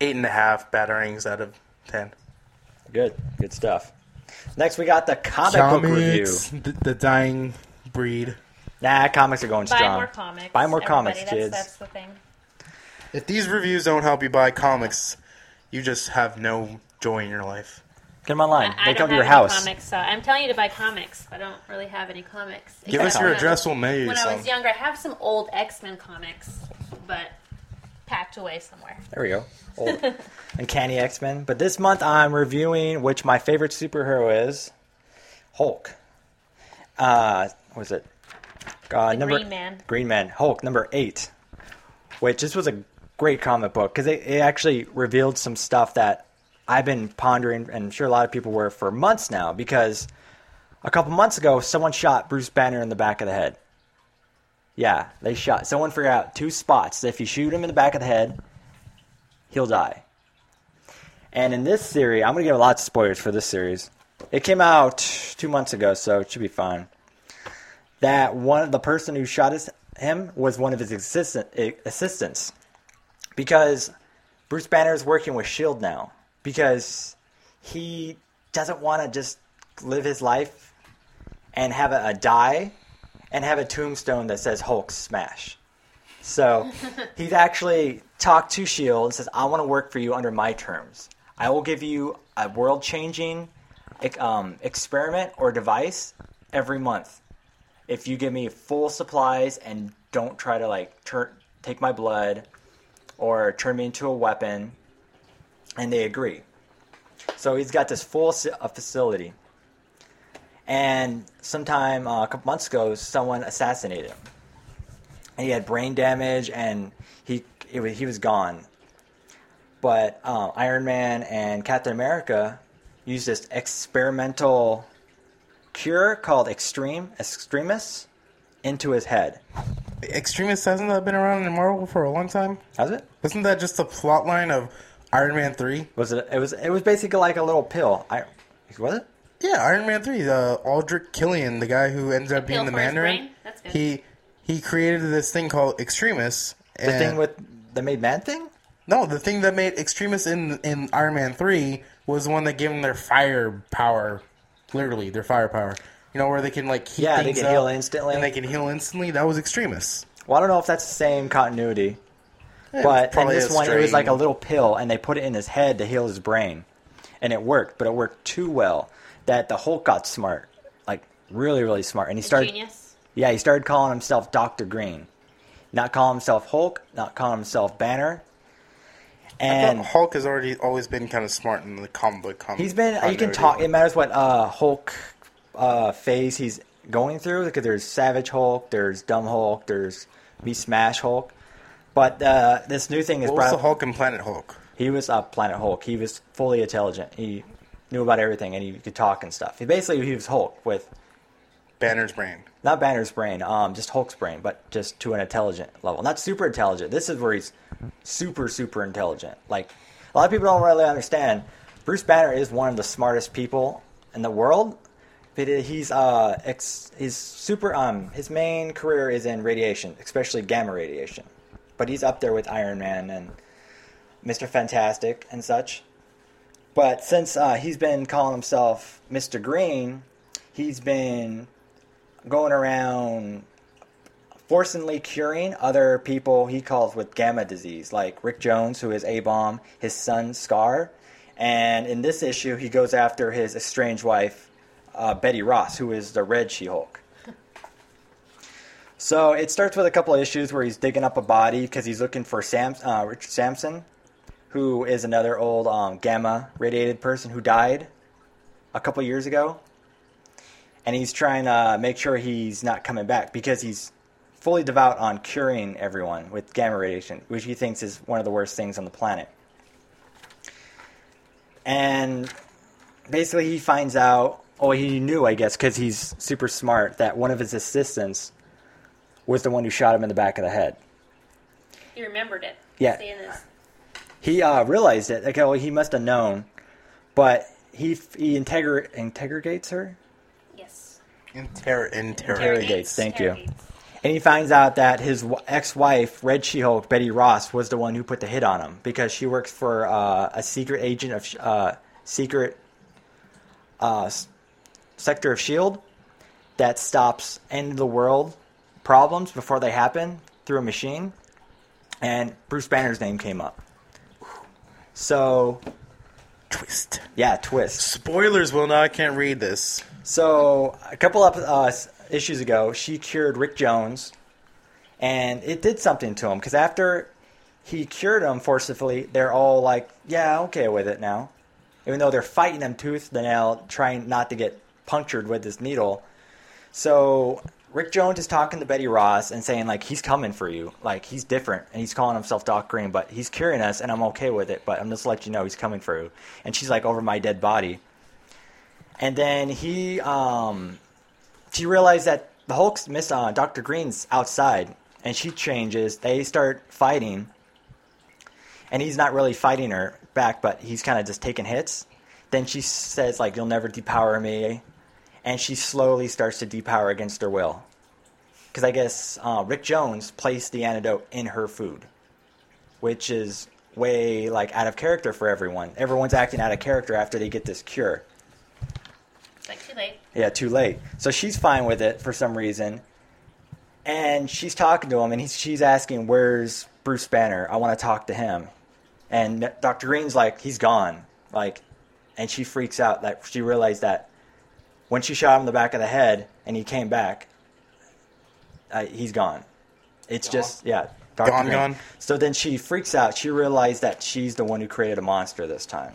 [SPEAKER 3] eight and a half batarangs out of ten.
[SPEAKER 1] Good, good stuff. Next, we got the comic book review.
[SPEAKER 3] The, the dying breed.
[SPEAKER 1] Nah, comics are going
[SPEAKER 2] Buy
[SPEAKER 1] strong.
[SPEAKER 2] Buy more comics.
[SPEAKER 1] Buy more
[SPEAKER 2] everybody.
[SPEAKER 1] comics,
[SPEAKER 2] that's,
[SPEAKER 1] kids.
[SPEAKER 2] That's the thing.
[SPEAKER 3] If these reviews don't help you buy comics, you just have no joy in your life.
[SPEAKER 1] Get them online.
[SPEAKER 2] I, I
[SPEAKER 1] they
[SPEAKER 2] don't
[SPEAKER 1] come to
[SPEAKER 2] have
[SPEAKER 1] your house.
[SPEAKER 2] comics, so I'm telling you to buy comics. I don't really have any comics.
[SPEAKER 3] Give us your address, we'll mail you
[SPEAKER 2] When I
[SPEAKER 3] some.
[SPEAKER 2] was younger, I have some old X Men comics, but packed away somewhere.
[SPEAKER 1] There we go. Old Uncanny X Men. But this month I'm reviewing which my favorite superhero is Hulk. Uh, what was it? Uh,
[SPEAKER 2] The
[SPEAKER 1] number
[SPEAKER 2] Green Man.
[SPEAKER 1] Green Man. Hulk number eight. Which this was a great comic book because it, it actually revealed some stuff that I've been pondering, and I'm sure a lot of people were for months now. Because a couple months ago, someone shot Bruce Banner in the back of the head. Yeah, they shot. Someone figured out two spots. If you shoot him in the back of the head, he'll die. And in this series, I'm going to give lots of spoilers for this series. It came out two months ago, so it should be fine. That one, the person who shot his, him was one of his assistant, eh, assistants, because Bruce Banner is working with Shield now because he doesn't want to just live his life and have a, a die and have a tombstone that says Hulk smash. So he's actually talked to Shield and says, "I want to work for you under my terms. I will give you a world-changing um, experiment or device every month if you give me full supplies and don't try to like take my blood or turn me into a weapon." And they agree. So he's got this full uh, facility. And sometime uh, a couple months ago, someone assassinated him. And he had brain damage, and he was, he was gone. But um, Iron Man and Captain America used this experimental cure called Extreme Extremis into his head.
[SPEAKER 3] Extremis hasn't that been around in Marvel for a long time?
[SPEAKER 1] Has it?
[SPEAKER 3] Wasn't that just the plot line of Iron Man three?
[SPEAKER 1] Was it? It was. It was basically like a little pill. I was it?
[SPEAKER 3] Yeah, Iron Man three. The Aldrich Killian, the guy who ends up being the Mandarin.
[SPEAKER 2] That's good.
[SPEAKER 3] he he created this thing called Extremis.
[SPEAKER 1] The thing with the made man thing.
[SPEAKER 3] no, the thing that made Extremis in in Iron Man three was the one that gave them their fire power, literally their firepower. You know where they can like heat
[SPEAKER 1] Yeah, they
[SPEAKER 3] things
[SPEAKER 1] can
[SPEAKER 3] up
[SPEAKER 1] heal instantly.
[SPEAKER 3] and they can heal instantly. That was Extremis.
[SPEAKER 1] Well, I don't know if that's the same continuity,
[SPEAKER 3] Yeah,
[SPEAKER 1] but in
[SPEAKER 3] probably
[SPEAKER 1] this
[SPEAKER 3] a
[SPEAKER 1] one, it was like a
[SPEAKER 3] strain.
[SPEAKER 1] little pill, and they put it in his head to heal his brain, and it worked. But it worked too well that the Hulk got smart, like really, really smart, and he started.
[SPEAKER 2] genius.
[SPEAKER 1] Yeah, he started calling himself Doctor Green, not calling himself Hulk, not calling himself Banner, and
[SPEAKER 3] thought Hulk has already always been kind of smart in the comic book. Com-
[SPEAKER 1] He's been. You can
[SPEAKER 3] continuity.
[SPEAKER 1] talk. It matters what uh, Hulk uh, phase he's going through. Because there's Savage Hulk, there's Dumb Hulk, there's Me Smash Hulk. But uh, this new thing is
[SPEAKER 3] What was the Hulk and Planet Hulk?
[SPEAKER 1] He was uh, Planet Hulk. He was fully intelligent. He knew about everything, and he could talk and stuff. He basically he was Hulk with
[SPEAKER 3] Banner's brain.
[SPEAKER 1] not Banner's brain, um, just Hulk's brain, but just to an intelligent level. Not super intelligent. This is where he's super, super intelligent. Like a lot of people don't really understand. Bruce Banner is one of the smartest people in the world. But he's uh, ex- he's super. Um, his main career is in radiation, especially gamma radiation. But he's up there with Iron Man and Mister Fantastic and such. But since uh, he's been calling himself Mister Green, he's been going around forcibly curing other people he calls with gamma disease, like Rick Jones, who is A Bomb, his son Scar. And in this issue, he goes after his estranged wife, uh, Betty Ross, who is the Red She Hulk. So it starts with a couple of issues where he's digging up a body because he's looking for Sam, uh, Richard Sampson, who is another old um, gamma radiated person who died a couple years ago and he's trying to make sure he's not coming back because he's fully devout on curing everyone with gamma radiation, which he thinks is one of the worst things on the planet. And basically, he finds out, oh, he knew, I guess, because he's super smart, that one of his assistants was the one who shot him in the back of the head.
[SPEAKER 2] He remembered it.
[SPEAKER 1] Yeah. He uh, realized it. Okay, well, he must have known, but he he integr- integrates her.
[SPEAKER 2] Yes.
[SPEAKER 3] Inter- inter-
[SPEAKER 1] Interrogates, thank you. And he finds out that his ex-wife, Red She-Hulk, Betty Ross, was the one who put the hit on him because she works for uh, a secret agent of uh, secret uh, s- sector of Shield that stops end of the world problems before they happen through a machine. And Bruce Banner's name came up. So
[SPEAKER 3] twist.
[SPEAKER 1] yeah, twist.
[SPEAKER 3] Spoilers, Will not. I can't read this.
[SPEAKER 1] So a couple of uh, issues ago, she cured Rick Jones, and it did something to him because after he cured him forcibly, they're all like, "Yeah, okay with it now," even though they're fighting them tooth and nail, trying not to get punctured with this needle. So Rick Jones is talking to Betty Ross and saying like he's coming for you, like he's different, and he's calling himself Doc Green, but he's curing us, and I'm okay with it. But I'm just letting you know he's coming for you. And she's like over my dead body. And then he, um, she realized that the Hulk's miss uh, Doctor Green's outside, and she changes. They start fighting, and he's not really fighting her back, but he's kind of just taking hits. Then she says like, "You'll never depower me," and she slowly starts to depower against her will. Because I guess uh, Rick Jones placed the antidote in her food, which is way like out of character for everyone. Everyone's acting out of character after they get this cure.
[SPEAKER 2] It's like too late.
[SPEAKER 1] Yeah, too late. So she's fine with it for some reason. And she's talking to him, and he's, she's asking, Where's Bruce Banner? I want to talk to him. And Dr. Green's like, He's gone. Like, and she freaks out that she realized that when she shot him in the back of the head and he came back, uh, he's gone. It's just, yeah. Dr.
[SPEAKER 3] Gone,
[SPEAKER 1] Green.
[SPEAKER 3] gone?
[SPEAKER 1] So then she freaks out. She realized that she's the one who created a monster this time.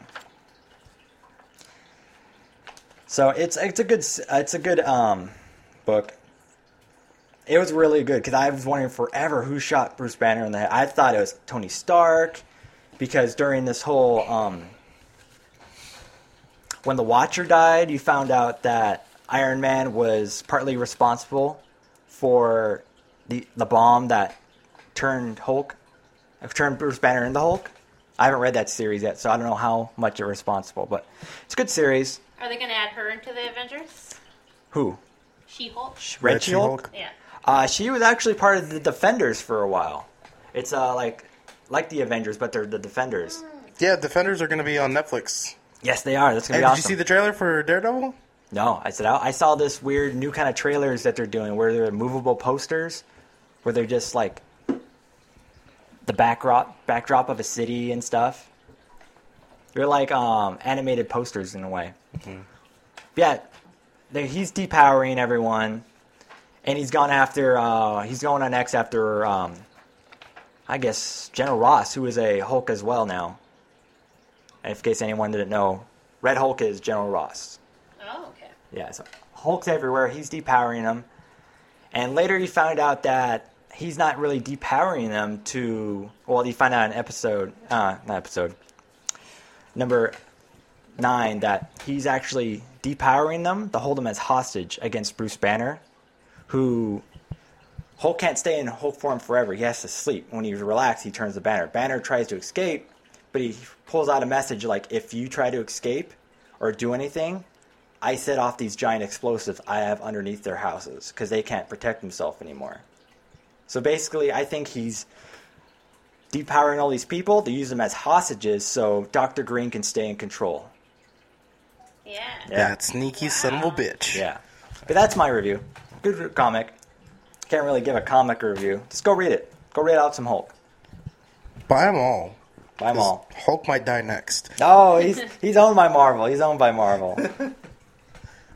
[SPEAKER 1] So it's it's a good it's a good um, book, It was really good because I was wondering forever who shot Bruce Banner in the head. I thought it was Tony Stark because during this whole um, when the Watcher died, you found out that Iron Man was partly responsible for the the bomb that turned Hulk, turned Bruce Banner into Hulk. I haven't read that series yet, so I don't know how much they're responsible, but it's a good series.
[SPEAKER 2] Are they going to add her into the Avengers?
[SPEAKER 1] Who?
[SPEAKER 2] She-Hulk.
[SPEAKER 1] Red,
[SPEAKER 3] Red
[SPEAKER 1] She-Hulk?
[SPEAKER 3] She-Hulk?
[SPEAKER 2] Yeah.
[SPEAKER 1] Uh, she was actually part of the Defenders for a while. It's uh like like the Avengers, but they're the Defenders.
[SPEAKER 3] Yeah, Defenders are going to be on Netflix.
[SPEAKER 1] Yes, they are. That's gonna
[SPEAKER 3] Hey,
[SPEAKER 1] be awesome.
[SPEAKER 3] did you see the trailer for Daredevil?
[SPEAKER 1] No, I said I, saw this weird new kind of trailers that they're doing where they're movable posters, where they're just like the backdrop backdrop of a city and stuff. They're like um, animated posters in a way. Yeah, they, he's depowering everyone, and he's gone after. Uh, he's going on X after. Um, I guess General Ross, who is a Hulk as well now. In case anyone didn't know, Red Hulk is General Ross.
[SPEAKER 2] Oh, okay.
[SPEAKER 1] Yeah, so Hulk's everywhere. He's depowering them. And later he found out that he's not really depowering them to. Well, he found out in episode. Uh, not episode. Number nine that he's actually depowering them to hold them as hostage against Bruce Banner, who. Hulk can't stay in Hulk form forever. He has to sleep. When he's relaxed, he turns the Banner. Banner tries to escape, but he pulls out a message like, if you try to escape or do anything, I set off these giant explosives I have underneath their houses because they can't protect themselves anymore. So basically, I think he's depowering all these people to use them as hostages so Dr. Green can stay in control.
[SPEAKER 2] Yeah.
[SPEAKER 1] Yeah.
[SPEAKER 3] That sneaky son of a bitch.
[SPEAKER 1] Yeah. But that's my review. Good comic. Can't really give a comic review. Just go read it. Go read out some Hulk.
[SPEAKER 3] Buy them all.
[SPEAKER 1] Buy them all.
[SPEAKER 3] Hulk might die next.
[SPEAKER 1] Oh, he's he's owned by Marvel. He's owned by Marvel.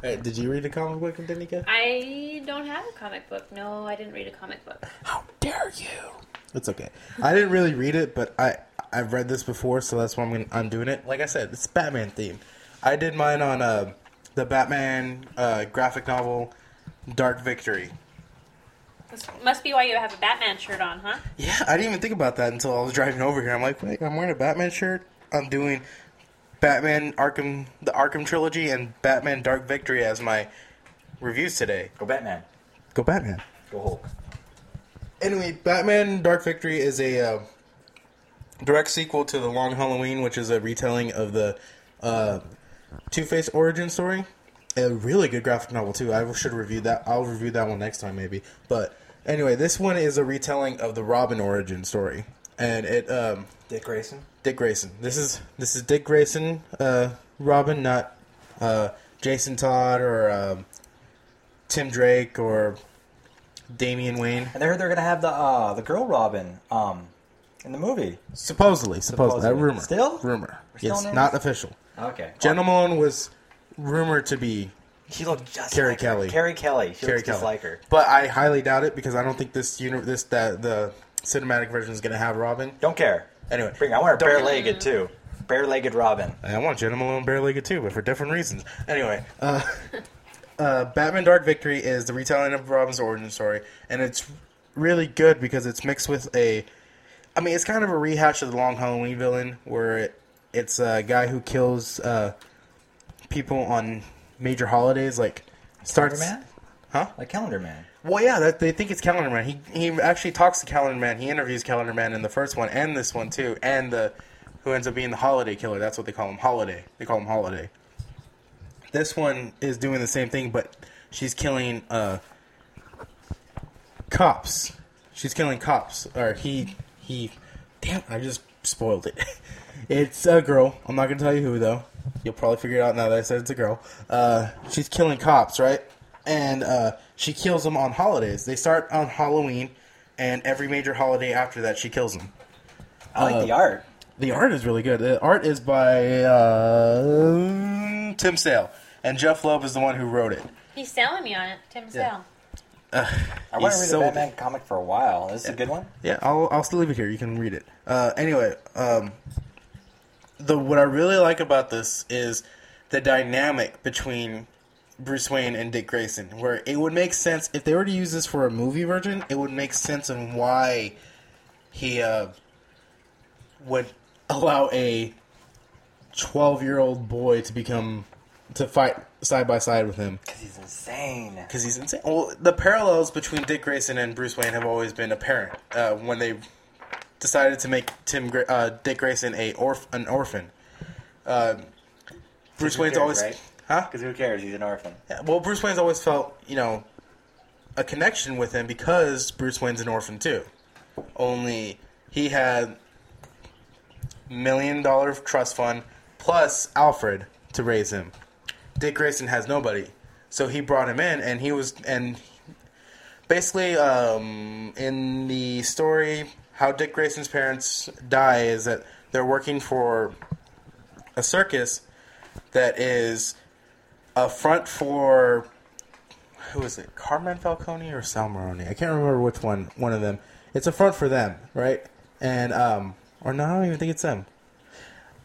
[SPEAKER 3] Hey, did you read a comic book, Danica?
[SPEAKER 2] I don't have a comic book. No, I didn't read a comic book.
[SPEAKER 3] How dare you? It's okay. I didn't really read it, but I I've read this before, so that's why I'm gonna, I'm doing it. Like I said, it's Batman theme. I did mine on uh, the Batman uh, graphic novel, Dark Victory.
[SPEAKER 2] This must be why you have a Batman shirt on, huh?
[SPEAKER 3] Yeah, I didn't even think about that until I was driving over here. I'm like, wait, I'm wearing a Batman shirt. I'm doing Batman Arkham, the Arkham trilogy, and Batman Dark Victory as my reviews today.
[SPEAKER 1] Go Batman.
[SPEAKER 3] Go Batman.
[SPEAKER 1] Go Hulk.
[SPEAKER 3] Anyway, Batman Dark Victory is a uh, direct sequel to The Long Halloween, which is a retelling of the uh, Two Face origin story. A really good graphic novel too. I should review that. I'll review that one next time maybe. But anyway, this one is a retelling of the Robin origin story, and it um,
[SPEAKER 1] Dick Grayson.
[SPEAKER 3] Dick Grayson. This is this is Dick Grayson, uh, Robin, not uh, Jason Todd or um, Tim Drake or Damian Wayne.
[SPEAKER 1] And I heard they're gonna have the uh, the girl Robin um in the movie.
[SPEAKER 3] Supposedly, supposedly,
[SPEAKER 1] Supposedly.
[SPEAKER 3] a rumor.
[SPEAKER 1] Still?
[SPEAKER 3] rumor.
[SPEAKER 1] still
[SPEAKER 3] yes,
[SPEAKER 1] in
[SPEAKER 3] not official.
[SPEAKER 1] Okay.
[SPEAKER 3] Jena Malone was rumored to be
[SPEAKER 1] She looked just
[SPEAKER 3] Carrie
[SPEAKER 1] like her.
[SPEAKER 3] Kelly.
[SPEAKER 1] Carrie Kelly. She
[SPEAKER 3] Carrie
[SPEAKER 1] looks just like her.
[SPEAKER 3] but I highly doubt it because I don't think this uni- this that the cinematic version is going to have Robin.
[SPEAKER 1] Don't care.
[SPEAKER 3] Anyway,
[SPEAKER 1] Bring. I want her bare-legged too. Bare-legged Robin.
[SPEAKER 3] I want Jena Malone bare-legged too, but for different reasons. Anyway, uh, uh, Batman Dark Victory is the retelling of Robin's origin story, and it's really good because it's mixed with a. I mean, it's kind of a rehash of the Long Halloween villain, where it, it's a guy who kills uh, people on major holidays, like starts.
[SPEAKER 1] Calendar Man.
[SPEAKER 3] Huh?
[SPEAKER 1] Like Calendar Man.
[SPEAKER 3] Well, yeah, that, they think it's Calendar Man. He he actually talks to Calendar Man. He interviews Calendar Man in the first one and this one too, and the who ends up being the Holiday Killer. That's what they call him. Holiday. They call him Holiday. This one is doing the same thing, but she's killing uh, cops. She's killing cops, or he he. Damn, I just spoiled it. It's a girl. I'm not gonna tell you who though. You'll probably figure it out now that I said it's a girl. Uh, she's killing cops, right? And uh, she kills them on holidays. They start on Halloween, and every major holiday after that, she kills them.
[SPEAKER 1] I like
[SPEAKER 3] Uh,
[SPEAKER 1] the art.
[SPEAKER 3] The art is really good. The art is by uh, Tim Sale, and Jeph Loeb is the one who wrote it.
[SPEAKER 2] He's selling me on it, Tim Sale.
[SPEAKER 1] I want to read
[SPEAKER 3] sold
[SPEAKER 1] the. Batman comic for a while. Is this is a good one.
[SPEAKER 3] Yeah, I'll I'll still leave it here. You can read it. Uh, anyway, um, the what I really like about this is the dynamic between Bruce Wayne and Dick Grayson, where it would make sense if they were to use this for a movie version. It would make sense on why he uh, would allow a twelve-year-old boy to become to fight side by side with him
[SPEAKER 1] Because he's insane.
[SPEAKER 3] because he's insane. Well, the parallels between Dick Grayson and Bruce Wayne have always been apparent uh, when they decided to make Tim Gra- uh, Dick Grayson a orph- an orphan. Uh, Bruce Wayne's
[SPEAKER 1] cares,
[SPEAKER 3] always,
[SPEAKER 1] right?
[SPEAKER 3] huh?
[SPEAKER 1] Because who cares? He's an orphan.
[SPEAKER 3] Yeah, well, Bruce Wayne's always felt you know a connection with him because Bruce Wayne's an orphan too. Only he had million dollar trust fund plus Alfred to raise him. Dick Grayson has nobody, so he brought him in, and he was and basically um, in the story how Dick Grayson's parents die is that they're working for a circus that is a front for who is it? Carmen Falcone or Sal Maroni? I can't remember which one. One of them. It's a front for them, right? And um, or no, I don't even think it's them.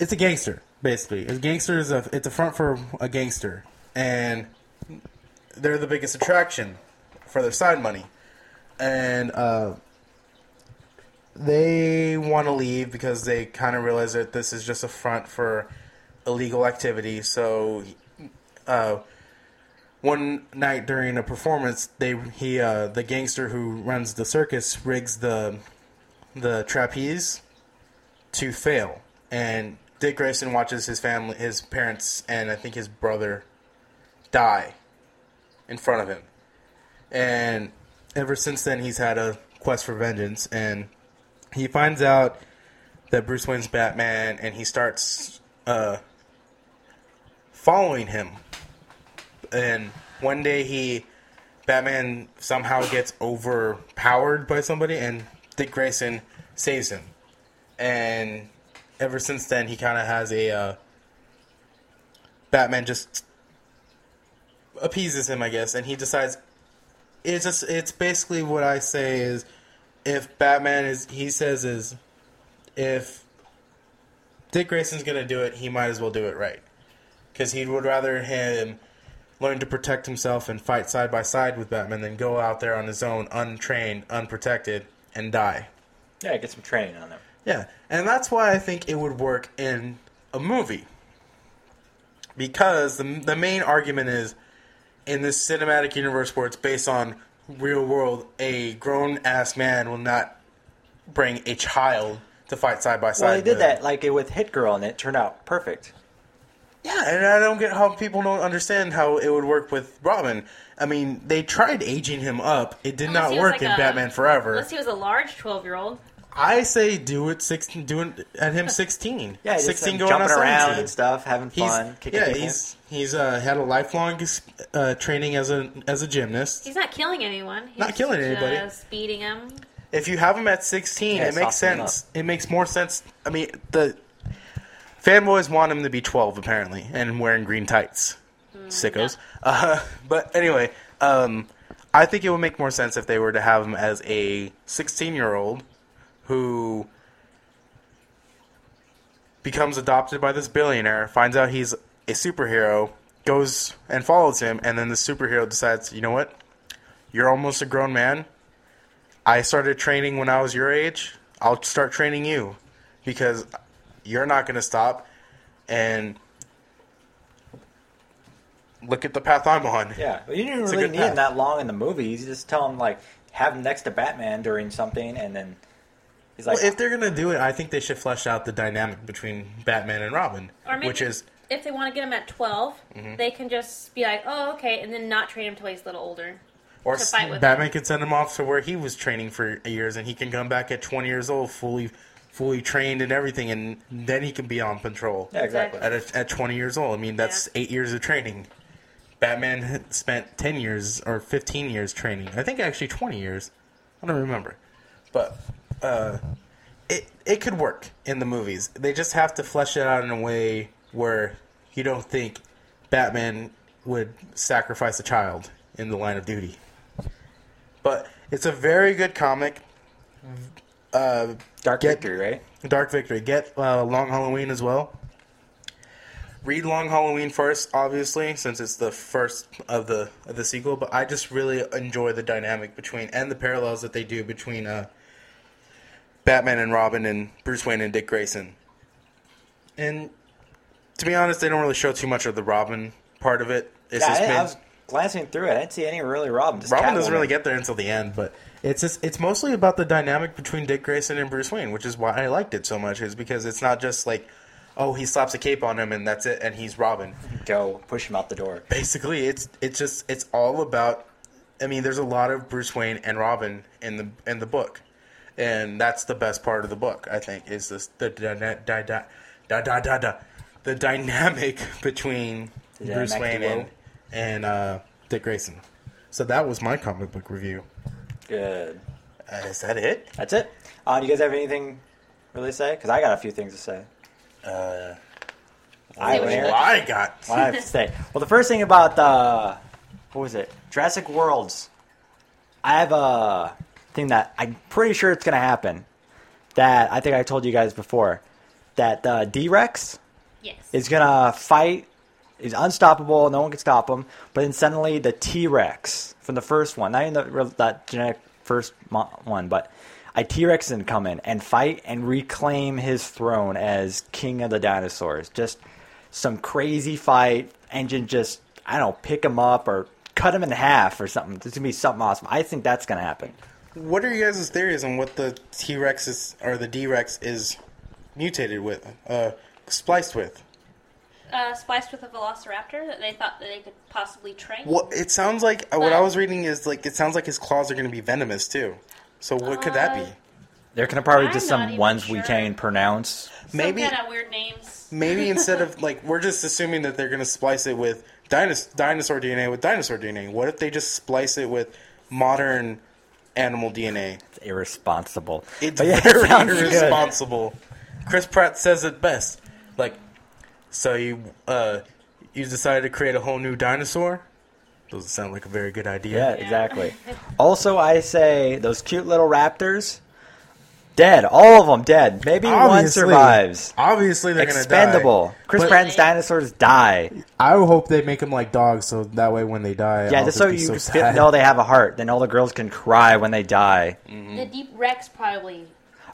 [SPEAKER 3] It's a gangster, basically. A gangster is a. It's a front for a gangster, and they're the biggest attraction for their side money, and uh, they want to leave because they kind of realize that this is just a front for illegal activity. So, uh, one night during a performance, they he uh, the gangster who runs the circus rigs the the trapeze to fail, and Dick Grayson watches his family, his parents, and I think his brother die in front of him, and ever since then he's had a quest for vengeance, and he finds out that Bruce Wayne's Batman, and he starts uh, following him. And one day he, Batman somehow gets overpowered by somebody, and Dick Grayson saves him. And ever since then, he kind of has a uh, Batman just appeases him, I guess, and he decides it's just it's basically what I say is if Batman is he says is if Dick Grayson's gonna do it, he might as well do it right because he would rather him learn to protect himself and fight side by side with Batman than go out there on his own, untrained, unprotected, and die.
[SPEAKER 1] Yeah, get some training on them.
[SPEAKER 3] Yeah, and that's why I think it would work in a movie. Because the the main argument is in this cinematic universe where it's based on real world, a grown ass man will not bring a child to fight side by side.
[SPEAKER 1] Well, they did
[SPEAKER 3] with
[SPEAKER 1] that like with Hit Girl, and it turned out perfect.
[SPEAKER 3] Yeah, and I don't get how people don't understand how it would work with Robin. I mean, they tried aging him up. It did
[SPEAKER 2] Unless
[SPEAKER 3] not work
[SPEAKER 2] like
[SPEAKER 3] in
[SPEAKER 2] a-
[SPEAKER 3] Batman Forever.
[SPEAKER 2] Unless he was a large twelve-year-old.
[SPEAKER 3] I say do it sixteen. Do it at him sixteen.
[SPEAKER 1] Yeah, just,
[SPEAKER 3] sixteen
[SPEAKER 1] like,
[SPEAKER 3] going
[SPEAKER 1] jumping
[SPEAKER 3] on
[SPEAKER 1] around and stuff, having
[SPEAKER 3] He's
[SPEAKER 1] fun, kicking
[SPEAKER 3] yeah,
[SPEAKER 1] people.
[SPEAKER 3] he's he's uh, had a lifelong uh, training as a as a gymnast.
[SPEAKER 2] He's not killing anyone. He's
[SPEAKER 3] Not killing anybody.
[SPEAKER 2] Just beating him.
[SPEAKER 3] If you have him at sixteen,
[SPEAKER 1] Yeah,
[SPEAKER 3] it makes sense. It makes more sense. I mean, the fanboys want him to be twelve apparently and wearing green tights. Sickos. Uh, but anyway, um, I think it would make more sense if they were to have him as a sixteen-year-old who becomes adopted by this billionaire, finds out he's a superhero, goes and follows him, and then the superhero decides, you know what? You're almost a grown man. I started training when I was your age. I'll start training you because you're not going to stop. And look at the path I'm on.
[SPEAKER 1] Yeah, well, you didn't
[SPEAKER 3] It's a
[SPEAKER 1] really need
[SPEAKER 3] path.
[SPEAKER 1] him that long in the movies. You just tell him like have him next to Batman during something, and then he's like,
[SPEAKER 3] Well, if they're going to do it, I think they should flesh out the dynamic between Batman and Robin,
[SPEAKER 2] Or maybe
[SPEAKER 3] which is
[SPEAKER 2] if they want to get him at 12,
[SPEAKER 3] Mm-hmm.
[SPEAKER 2] they can just be like, oh, okay, and then not train him till he's a little older.
[SPEAKER 3] Or
[SPEAKER 2] to
[SPEAKER 3] s-
[SPEAKER 2] fight with
[SPEAKER 3] Batman can send him off to where he was training for years, and he can come back at 20 years old, fully, fully trained and everything, and then he can be on patrol
[SPEAKER 1] yeah, exactly.
[SPEAKER 3] at a, at 20 years old. I mean, that's eight years of training. Batman spent 10 years or 15 years training. I think actually 20 years. I don't remember, but uh, it it could work in the movies. They just have to flesh it out in a way where you don't think Batman would sacrifice a child in the line of duty. But it's a very good comic. Uh,
[SPEAKER 1] Dark
[SPEAKER 3] get-
[SPEAKER 1] Victory, right?
[SPEAKER 3] Dark Victory. Get uh, Long Halloween as well. read Long Halloween first, obviously, since it's the first of the of the sequel. But I just really enjoy the dynamic between and the parallels that they do between uh, Batman and Robin and Bruce Wayne and Dick Grayson. And to be honest, they don't really show too much of the Robin part of it. It's
[SPEAKER 1] Yeah,
[SPEAKER 3] just
[SPEAKER 1] I, I was glancing through it. I didn't see any really Robin.
[SPEAKER 3] Robin doesn't really get there until the end, but it's just it's mostly about the dynamic between Dick Grayson and Bruce Wayne, which is why I liked it so much. Is because it's not just like, oh, he slaps a cape on him and that's it, and he's Robin.
[SPEAKER 1] go push him out the door.
[SPEAKER 3] Basically, it's it's just it's all about. I mean, there's a lot of Bruce Wayne and Robin in the in the book, and that's the best part of the book. I think is this the da da da da da da da, da the dynamic between
[SPEAKER 1] The
[SPEAKER 3] Bruce
[SPEAKER 1] dynamic
[SPEAKER 3] Wayne and and uh, Dick Grayson. So that was my comic book review.
[SPEAKER 1] Good.
[SPEAKER 3] Uh, is that it?
[SPEAKER 1] That's it. Uh, do you guys have anything really to say? Because I got a few things to say.
[SPEAKER 3] Uh,
[SPEAKER 1] I,
[SPEAKER 2] what you
[SPEAKER 1] Aaron,
[SPEAKER 3] well, I got.
[SPEAKER 1] what I have to say. Well, the first thing about the what was it? Jurassic Worlds. I have a thing that I'm pretty sure it's going to happen. That I think I told you guys before. That the D Rex
[SPEAKER 2] Yes.
[SPEAKER 1] is gonna fight. He's unstoppable. No one can stop him. But then suddenly the T Rex from the first one, not even the, that genetic first one, but a T Rex can come in and fight and reclaim his throne as king of the dinosaurs. Just some crazy fight. Engine just I don't know, pick him up or cut him in half or something. It's gonna be something awesome. I think that's gonna happen.
[SPEAKER 3] What are you guys' theories on what the T Rex is or the D Rex is mutated with, uh, spliced with?
[SPEAKER 2] uh, spliced with a velociraptor that they thought that they could possibly train.
[SPEAKER 3] Well, it sounds like uh, what I was reading is like it sounds like his claws are going to be venomous too. So what could that
[SPEAKER 2] Uh,
[SPEAKER 3] be?
[SPEAKER 1] They're gonna probably
[SPEAKER 2] I'm
[SPEAKER 1] just
[SPEAKER 2] not
[SPEAKER 1] some
[SPEAKER 2] even
[SPEAKER 1] ones we
[SPEAKER 2] sure.
[SPEAKER 1] can't pronounce.
[SPEAKER 2] Some
[SPEAKER 3] maybe-
[SPEAKER 2] kind of weird names.
[SPEAKER 3] Maybe instead of like we're just assuming that they're going to splice it with dinos- dinosaur DNA with dinosaur DNA. What if they just splice it with modern animal DNA?
[SPEAKER 1] It's irresponsible.
[SPEAKER 3] It's
[SPEAKER 1] But yeah, it
[SPEAKER 3] very
[SPEAKER 1] sounds good.
[SPEAKER 3] irresponsible. Chris Pratt says it best. Like, so you uh, you decided to create a whole new dinosaur? Doesn't sound like a very good idea.
[SPEAKER 1] Yeah, exactly. also, I say those cute little raptors, dead. All of them dead. Maybe one
[SPEAKER 3] Obviously.
[SPEAKER 1] survives.
[SPEAKER 3] Obviously, they're going to die.
[SPEAKER 1] Expendable. Chris
[SPEAKER 3] But
[SPEAKER 1] Pratt's dinosaurs die.
[SPEAKER 4] I hope they make them like dogs, so that way when they die,
[SPEAKER 1] Yeah,
[SPEAKER 4] I'll
[SPEAKER 1] just so
[SPEAKER 4] be
[SPEAKER 1] you feel-
[SPEAKER 4] sad.
[SPEAKER 1] know they have a heart. Then all the girls can cry when they die.
[SPEAKER 2] The deep Rex probably.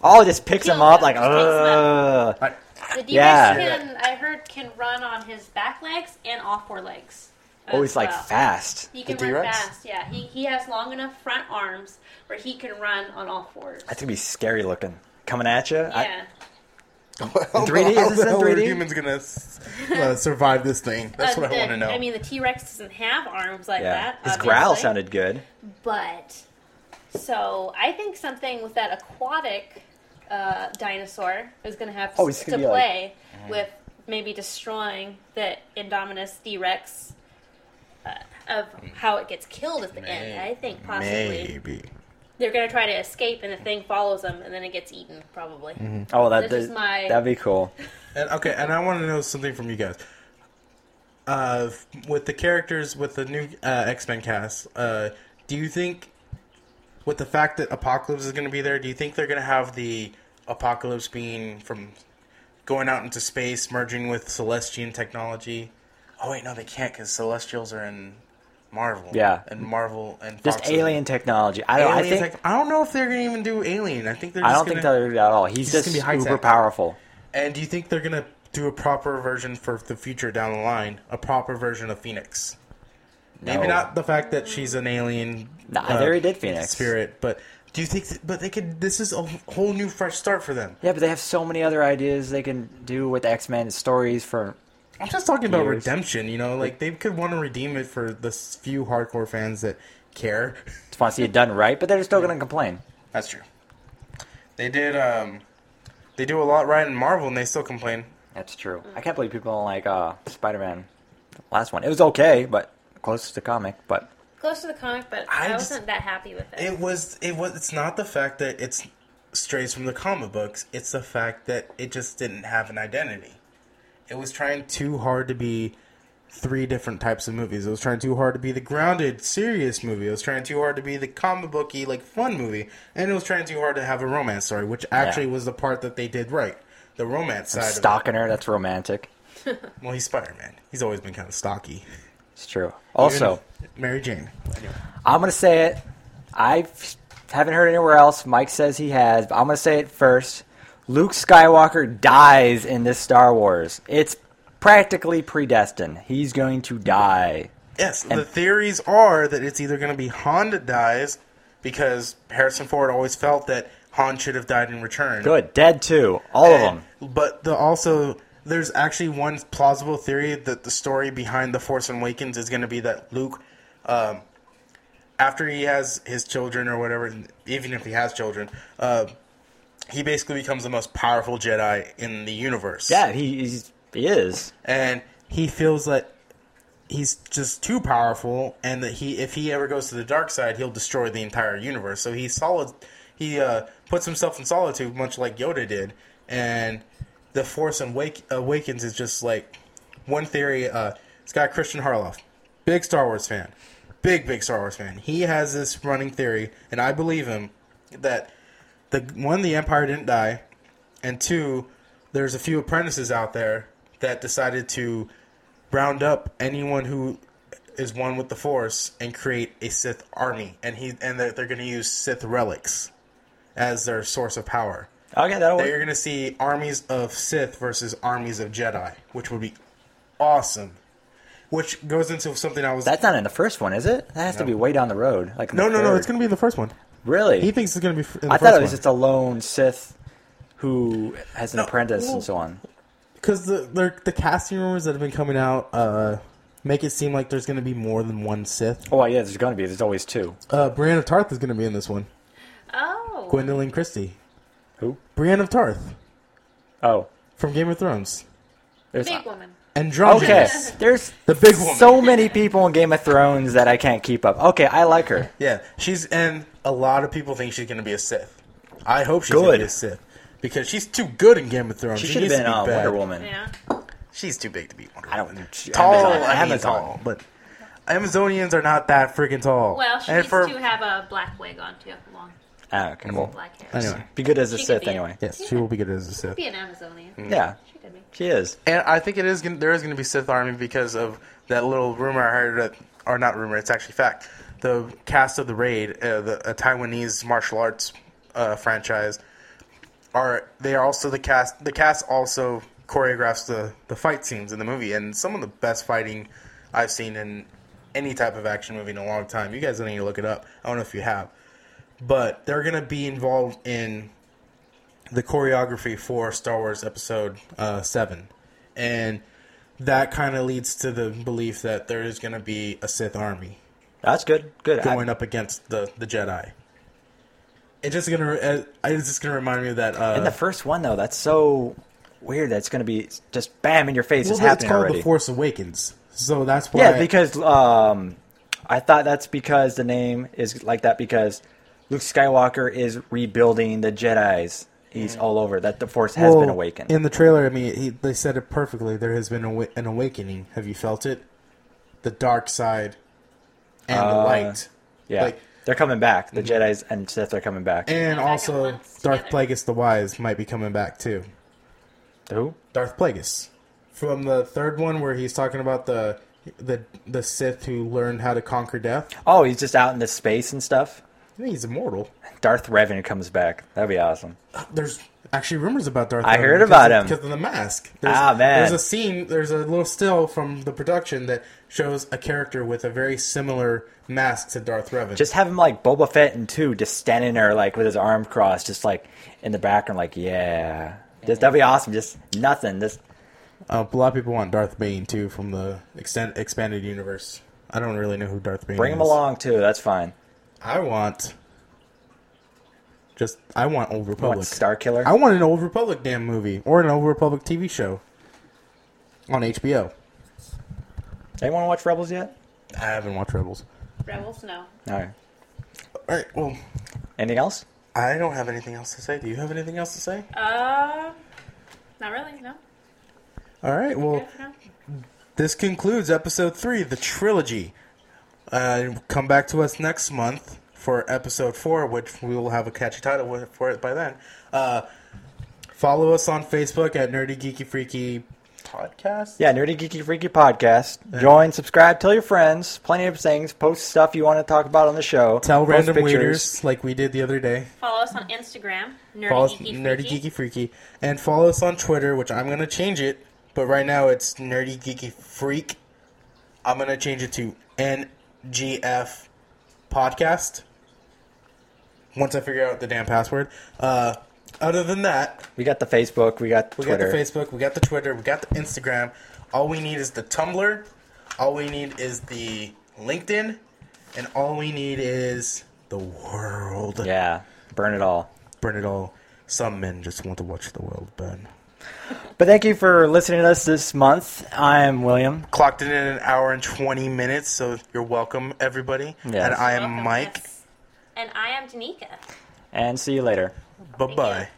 [SPEAKER 1] Oh, it just picks
[SPEAKER 2] Kills
[SPEAKER 1] them up
[SPEAKER 2] them,
[SPEAKER 1] like,
[SPEAKER 2] just takes them
[SPEAKER 1] ugh.
[SPEAKER 2] The D
[SPEAKER 1] Yeah.
[SPEAKER 2] Can, I heard, can run on his back legs and all four legs.
[SPEAKER 1] Oh,
[SPEAKER 2] as
[SPEAKER 1] he's like
[SPEAKER 2] well.
[SPEAKER 1] fast.
[SPEAKER 2] He can
[SPEAKER 3] The
[SPEAKER 2] run
[SPEAKER 3] T-Rex?
[SPEAKER 2] fast. Yeah, he he has long enough front arms where he can run on all fours.
[SPEAKER 1] That's gonna be scary looking. Coming at you.
[SPEAKER 2] Yeah.
[SPEAKER 3] Well,
[SPEAKER 1] 3D?
[SPEAKER 3] How
[SPEAKER 1] Is this
[SPEAKER 3] the
[SPEAKER 1] in
[SPEAKER 3] hell are
[SPEAKER 1] 3D?
[SPEAKER 3] humans going to uh, survive this thing? That's
[SPEAKER 2] Uh,
[SPEAKER 3] what I want to know.
[SPEAKER 2] I mean, the T Rex doesn't have arms like
[SPEAKER 1] yeah.
[SPEAKER 2] that.
[SPEAKER 1] His growl sounded good.
[SPEAKER 2] But so I think something with that aquatic uh, dinosaur is going to have
[SPEAKER 1] Oh,
[SPEAKER 2] to
[SPEAKER 1] gonna be like-
[SPEAKER 2] play with maybe destroying the Indominus D Rex. Uh, of how it gets killed at the end, I think possibly
[SPEAKER 3] Maybe.
[SPEAKER 2] they're going to try to escape, and the thing follows them, and then it gets eaten. Probably.
[SPEAKER 1] Oh, that,
[SPEAKER 2] This is
[SPEAKER 1] that
[SPEAKER 2] my-
[SPEAKER 1] that'd be cool.
[SPEAKER 3] And okay, and I want to know something from you guys. Uh, with the characters with the new uh, X Men cast, uh, do you think, with the fact that Apocalypse is going to be there, do you think they're going to have the Apocalypse being from going out into space, merging with Celestian technology? Oh wait, no, they can't because Celestials are in Marvel.
[SPEAKER 1] Yeah.
[SPEAKER 3] and Marvel and
[SPEAKER 1] Just
[SPEAKER 3] Fox
[SPEAKER 1] alien technology. I don't. I think.
[SPEAKER 3] tech- I don't know if they're going to even do Alien. I think they're.
[SPEAKER 1] I don't
[SPEAKER 3] gonna,
[SPEAKER 1] think they're at all. He's
[SPEAKER 3] He's
[SPEAKER 1] just
[SPEAKER 3] gonna be high-tech.
[SPEAKER 1] powerful.
[SPEAKER 3] And do you think they're gonna do a proper version for the future down the line? A proper version of Phoenix? Maybe not the fact that she's an alien. uh,
[SPEAKER 1] Nah, they already did Phoenix.
[SPEAKER 3] spirit, but do you think? That, but they could. This is a whole new fresh start for them.
[SPEAKER 1] Yeah, but they have so many other ideas they can do with X Men stories for.
[SPEAKER 3] I'm just talking about redemption. You know, like they could want to redeem it for the few hardcore fans that care.
[SPEAKER 1] Just want to see it done right, but they're still going to complain.
[SPEAKER 3] That's true. They did. um They do a lot right in Marvel, and they still complain.
[SPEAKER 1] That's true. I can't believe people don't like uh, Spider Man. Last one. It was okay, but close to comic. But
[SPEAKER 2] Close to the comic, but
[SPEAKER 3] I
[SPEAKER 2] I,
[SPEAKER 3] just-
[SPEAKER 2] wasn't that happy with it.
[SPEAKER 3] It was. It was. It's not the fact that it's strays from the comic books. It's the fact that it just didn't have an identity. It was trying too hard to be three different types of movies. It was trying too hard to be the grounded, serious movie. It was trying too hard to be the comic booky, like fun movie, and it was trying too hard to have a romance story, which actually was the part that they did right. The romance side. of it.
[SPEAKER 1] stalking her, that's romantic.
[SPEAKER 3] Well, he's Spider Man. He's always been kind of stocky.
[SPEAKER 1] It's true. Also,
[SPEAKER 3] Mary Jane.
[SPEAKER 1] I'm gonna say it. I haven't heard anywhere else. Mike says he has, but I'm gonna say it first. Luke Skywalker dies in this Star Wars. It's practically predestined. He's going to die.
[SPEAKER 3] Yes,
[SPEAKER 1] And-
[SPEAKER 3] the theories are that it's either going to be Han that dies because Harrison Ford always felt that Han should have died in return.
[SPEAKER 1] Good. Dead too. All of them.
[SPEAKER 3] But the also there's actually one plausible theory that the story behind the Force Awakens is going to be that Luke, um, after he has his children or whatever, even if he has children, uh, he basically becomes the most powerful Jedi in the universe.
[SPEAKER 1] Yeah, he he's, he is.
[SPEAKER 3] and he feels that he's just too powerful, and that he if he ever goes to the dark side, he'll destroy the entire universe. So he's solid. He uh, puts himself in solitude, much like Yoda did, and the Force Awake- Awakens is just like one theory. Uh, this guy Christian Harloff, big Star Wars fan, big big Star Wars fan. He has this running theory, and I believe him that the one the Empire didn't die, and two, there's a few apprentices out there that decided to round up anyone who is one with the Force and create a Sith army, and he and they're, they're going to use Sith relics as their source of power.
[SPEAKER 1] Okay, that'll
[SPEAKER 3] That you're going to see armies of Sith versus armies of Jedi, which would be awesome. Which goes into something I was
[SPEAKER 1] That's not in the first one, is it? That has to
[SPEAKER 3] No.
[SPEAKER 1] be way down the road. Like in
[SPEAKER 3] no
[SPEAKER 1] the
[SPEAKER 3] no no.
[SPEAKER 1] third.
[SPEAKER 3] It's going to be in the first one.
[SPEAKER 1] really.
[SPEAKER 3] He thinks it's going to be. In the
[SPEAKER 1] I
[SPEAKER 3] first
[SPEAKER 1] thought it was
[SPEAKER 3] one.
[SPEAKER 1] just a lone Sith who has an
[SPEAKER 3] No,
[SPEAKER 1] apprentice
[SPEAKER 3] well-
[SPEAKER 1] and so on.
[SPEAKER 3] because the, the the casting rumors that have been coming out uh, make it seem like there's going to be more than one Sith.
[SPEAKER 1] Oh yeah, there's going to be. There's always two.
[SPEAKER 3] Uh, Brienne of Tarth is going to be in this one.
[SPEAKER 2] Oh.
[SPEAKER 3] Gwendoline Christie,
[SPEAKER 1] Who?
[SPEAKER 3] Brienne of Tarth
[SPEAKER 1] Oh,
[SPEAKER 3] from Game of Thrones,
[SPEAKER 1] there's
[SPEAKER 2] Big woman.
[SPEAKER 3] Androgynous.
[SPEAKER 1] okay. There's
[SPEAKER 3] The big woman.
[SPEAKER 1] so many people in Game of Thrones that I can't keep up. Okay, I like her.
[SPEAKER 3] Yeah, she's and a lot of people think she's going to be a Sith. I hope she's going
[SPEAKER 1] Good.
[SPEAKER 3] to be a Sith because she's too good in Game of Thrones.
[SPEAKER 1] She
[SPEAKER 3] She
[SPEAKER 1] should have
[SPEAKER 3] needs
[SPEAKER 1] been
[SPEAKER 3] to be
[SPEAKER 1] uh,
[SPEAKER 3] bad.
[SPEAKER 1] Wonder Woman.
[SPEAKER 2] Yeah.
[SPEAKER 3] She's too big to be Wonder
[SPEAKER 1] I
[SPEAKER 3] Woman.
[SPEAKER 1] don't. She,
[SPEAKER 3] Tall,
[SPEAKER 1] Amazon,
[SPEAKER 3] I mean
[SPEAKER 1] Amazon.
[SPEAKER 3] tall, but Amazonians are not that freaking tall.
[SPEAKER 2] Well, she
[SPEAKER 3] and
[SPEAKER 2] needs
[SPEAKER 3] for
[SPEAKER 2] to have a black wig on too, long
[SPEAKER 1] Ah, okay, cool.
[SPEAKER 2] black hair.
[SPEAKER 3] anyway,
[SPEAKER 1] Be good as a
[SPEAKER 2] She could
[SPEAKER 1] Sith
[SPEAKER 2] be a-
[SPEAKER 1] anyway.
[SPEAKER 3] yes, she will be good as a Sith.
[SPEAKER 2] Be an Amazonian.
[SPEAKER 1] Yeah,
[SPEAKER 2] She could be.
[SPEAKER 1] she is.
[SPEAKER 3] And I think it is. Gonna, there is going to be Sith army because of that little rumor I heard, that, or not rumor. It's actually fact. The cast of the raid, uh, the a Taiwanese martial arts uh, franchise, are they are also the cast. The cast also choreographs the the fight scenes in the movie, and some of the best fighting I've seen in any type of action movie in a long time. You guys don't need to look it up. I don't know if you have, but they're going to be involved in the choreography for Star Wars Episode uh, Seven, and that kind of leads to the belief that there is going to be a Sith army
[SPEAKER 1] That's good. Good. I-
[SPEAKER 3] going up against the the Jedi. It's just gonna. Uh, it's just gonna remind me of that. Uh,
[SPEAKER 1] in the first one though, that's so weird. That's going to be just bam in your face.
[SPEAKER 3] well,
[SPEAKER 1] it's
[SPEAKER 3] it's
[SPEAKER 1] happening
[SPEAKER 3] called
[SPEAKER 1] already.
[SPEAKER 3] the Force Awakens, so that's why.
[SPEAKER 1] Yeah, because um, I thought that's because the name is like that because Luke Skywalker is rebuilding the Jedi's. He's all over that the Force has been awakened.
[SPEAKER 3] In the trailer, I mean, he, they said it perfectly. There has been awa- an awakening. Have you felt it? The dark side and the
[SPEAKER 1] Uh,
[SPEAKER 3] light.
[SPEAKER 1] yeah,
[SPEAKER 3] like-
[SPEAKER 1] they're coming back. The Jedi's and Sith are coming back.
[SPEAKER 3] And
[SPEAKER 2] Back
[SPEAKER 3] also, Darth
[SPEAKER 2] together.
[SPEAKER 3] Plagueis the Wise might be coming back too.
[SPEAKER 1] Who?
[SPEAKER 3] Darth Plagueis from the third one, where he's talking about the the the Sith who learned how to conquer death.
[SPEAKER 1] Oh, he's just out in the space and stuff.
[SPEAKER 3] I think he's immortal.
[SPEAKER 1] Darth Revan comes back. That'd be awesome.
[SPEAKER 3] There's actually rumors about Darth.
[SPEAKER 1] I
[SPEAKER 3] Vader
[SPEAKER 1] heard about
[SPEAKER 3] of,
[SPEAKER 1] him.
[SPEAKER 3] because of the mask. There's,
[SPEAKER 1] Ah, man.
[SPEAKER 3] There's a scene. There's a little still from the production that shows a character with a very similar mask to Darth Revan.
[SPEAKER 1] Just have him like Boba Fett and two, just standing there like with his arm crossed, just like in the background, like yeah. Just, that'd be awesome. Just nothing. Just
[SPEAKER 3] uh, a lot of people want Darth Bane too from the extend, expanded universe. I don't really know who Darth Bane
[SPEAKER 1] bring
[SPEAKER 3] is.
[SPEAKER 1] him along too. That's fine.
[SPEAKER 3] I want. Just I want Old
[SPEAKER 1] What,
[SPEAKER 3] Republic.
[SPEAKER 1] Star Killer?
[SPEAKER 3] I want an Old Republic damn movie or an Old Republic TV show on HBO.
[SPEAKER 1] Anyone want to watch Rebels yet?
[SPEAKER 3] I haven't watched Rebels.
[SPEAKER 2] Rebels, no.
[SPEAKER 1] All right.
[SPEAKER 3] All right. Well,
[SPEAKER 1] Anything else?
[SPEAKER 3] I don't have anything else to say. Do you have anything else to say?
[SPEAKER 2] Uh, not really. No.
[SPEAKER 3] All right. Well,
[SPEAKER 2] Good for now.
[SPEAKER 3] this concludes episode three, the trilogy. Uh, come back to us next month for episode four, which we will have a catchy title for it by then. Uh, follow us on Facebook at Nerdy Geeky Freaky podcast.
[SPEAKER 1] Yeah, Nerdy Geeky Freaky Podcast. Join, subscribe, tell your friends. Plenty of things. Post stuff you want to talk about on the show.
[SPEAKER 4] Tell
[SPEAKER 1] Post
[SPEAKER 4] random
[SPEAKER 1] pictures.
[SPEAKER 4] waiters like we did the other day.
[SPEAKER 2] Follow us on Instagram, Nerdy
[SPEAKER 4] Follow us,
[SPEAKER 2] Geeky
[SPEAKER 4] Nerdy
[SPEAKER 2] Freaky.
[SPEAKER 4] Geeky Freaky, and follow us on Twitter, which I'm gonna change it. But right now it's Nerdy Geeky Freak. I'm gonna change it to NGF Podcast. Once I figure out the damn password. Uh, other than that,
[SPEAKER 1] We got the Facebook. We got
[SPEAKER 3] We
[SPEAKER 1] Twitter.
[SPEAKER 3] got the Facebook, we got the Twitter, we got the Instagram. All we need is the Tumblr. All we need is the LinkedIn, and all we need is the world.
[SPEAKER 1] Yeah, burn it all.
[SPEAKER 4] burn it all. Some men just want to watch the world burn.
[SPEAKER 1] But thank you for listening to us this month. I am William.
[SPEAKER 3] Clocked it in an hour and 20 minutes, so you're welcome, everybody.
[SPEAKER 1] Yes.
[SPEAKER 3] And I am
[SPEAKER 2] Welcome,
[SPEAKER 3] Mike.
[SPEAKER 2] yes. And I am Danica.
[SPEAKER 1] And see you later.
[SPEAKER 3] Bye bye.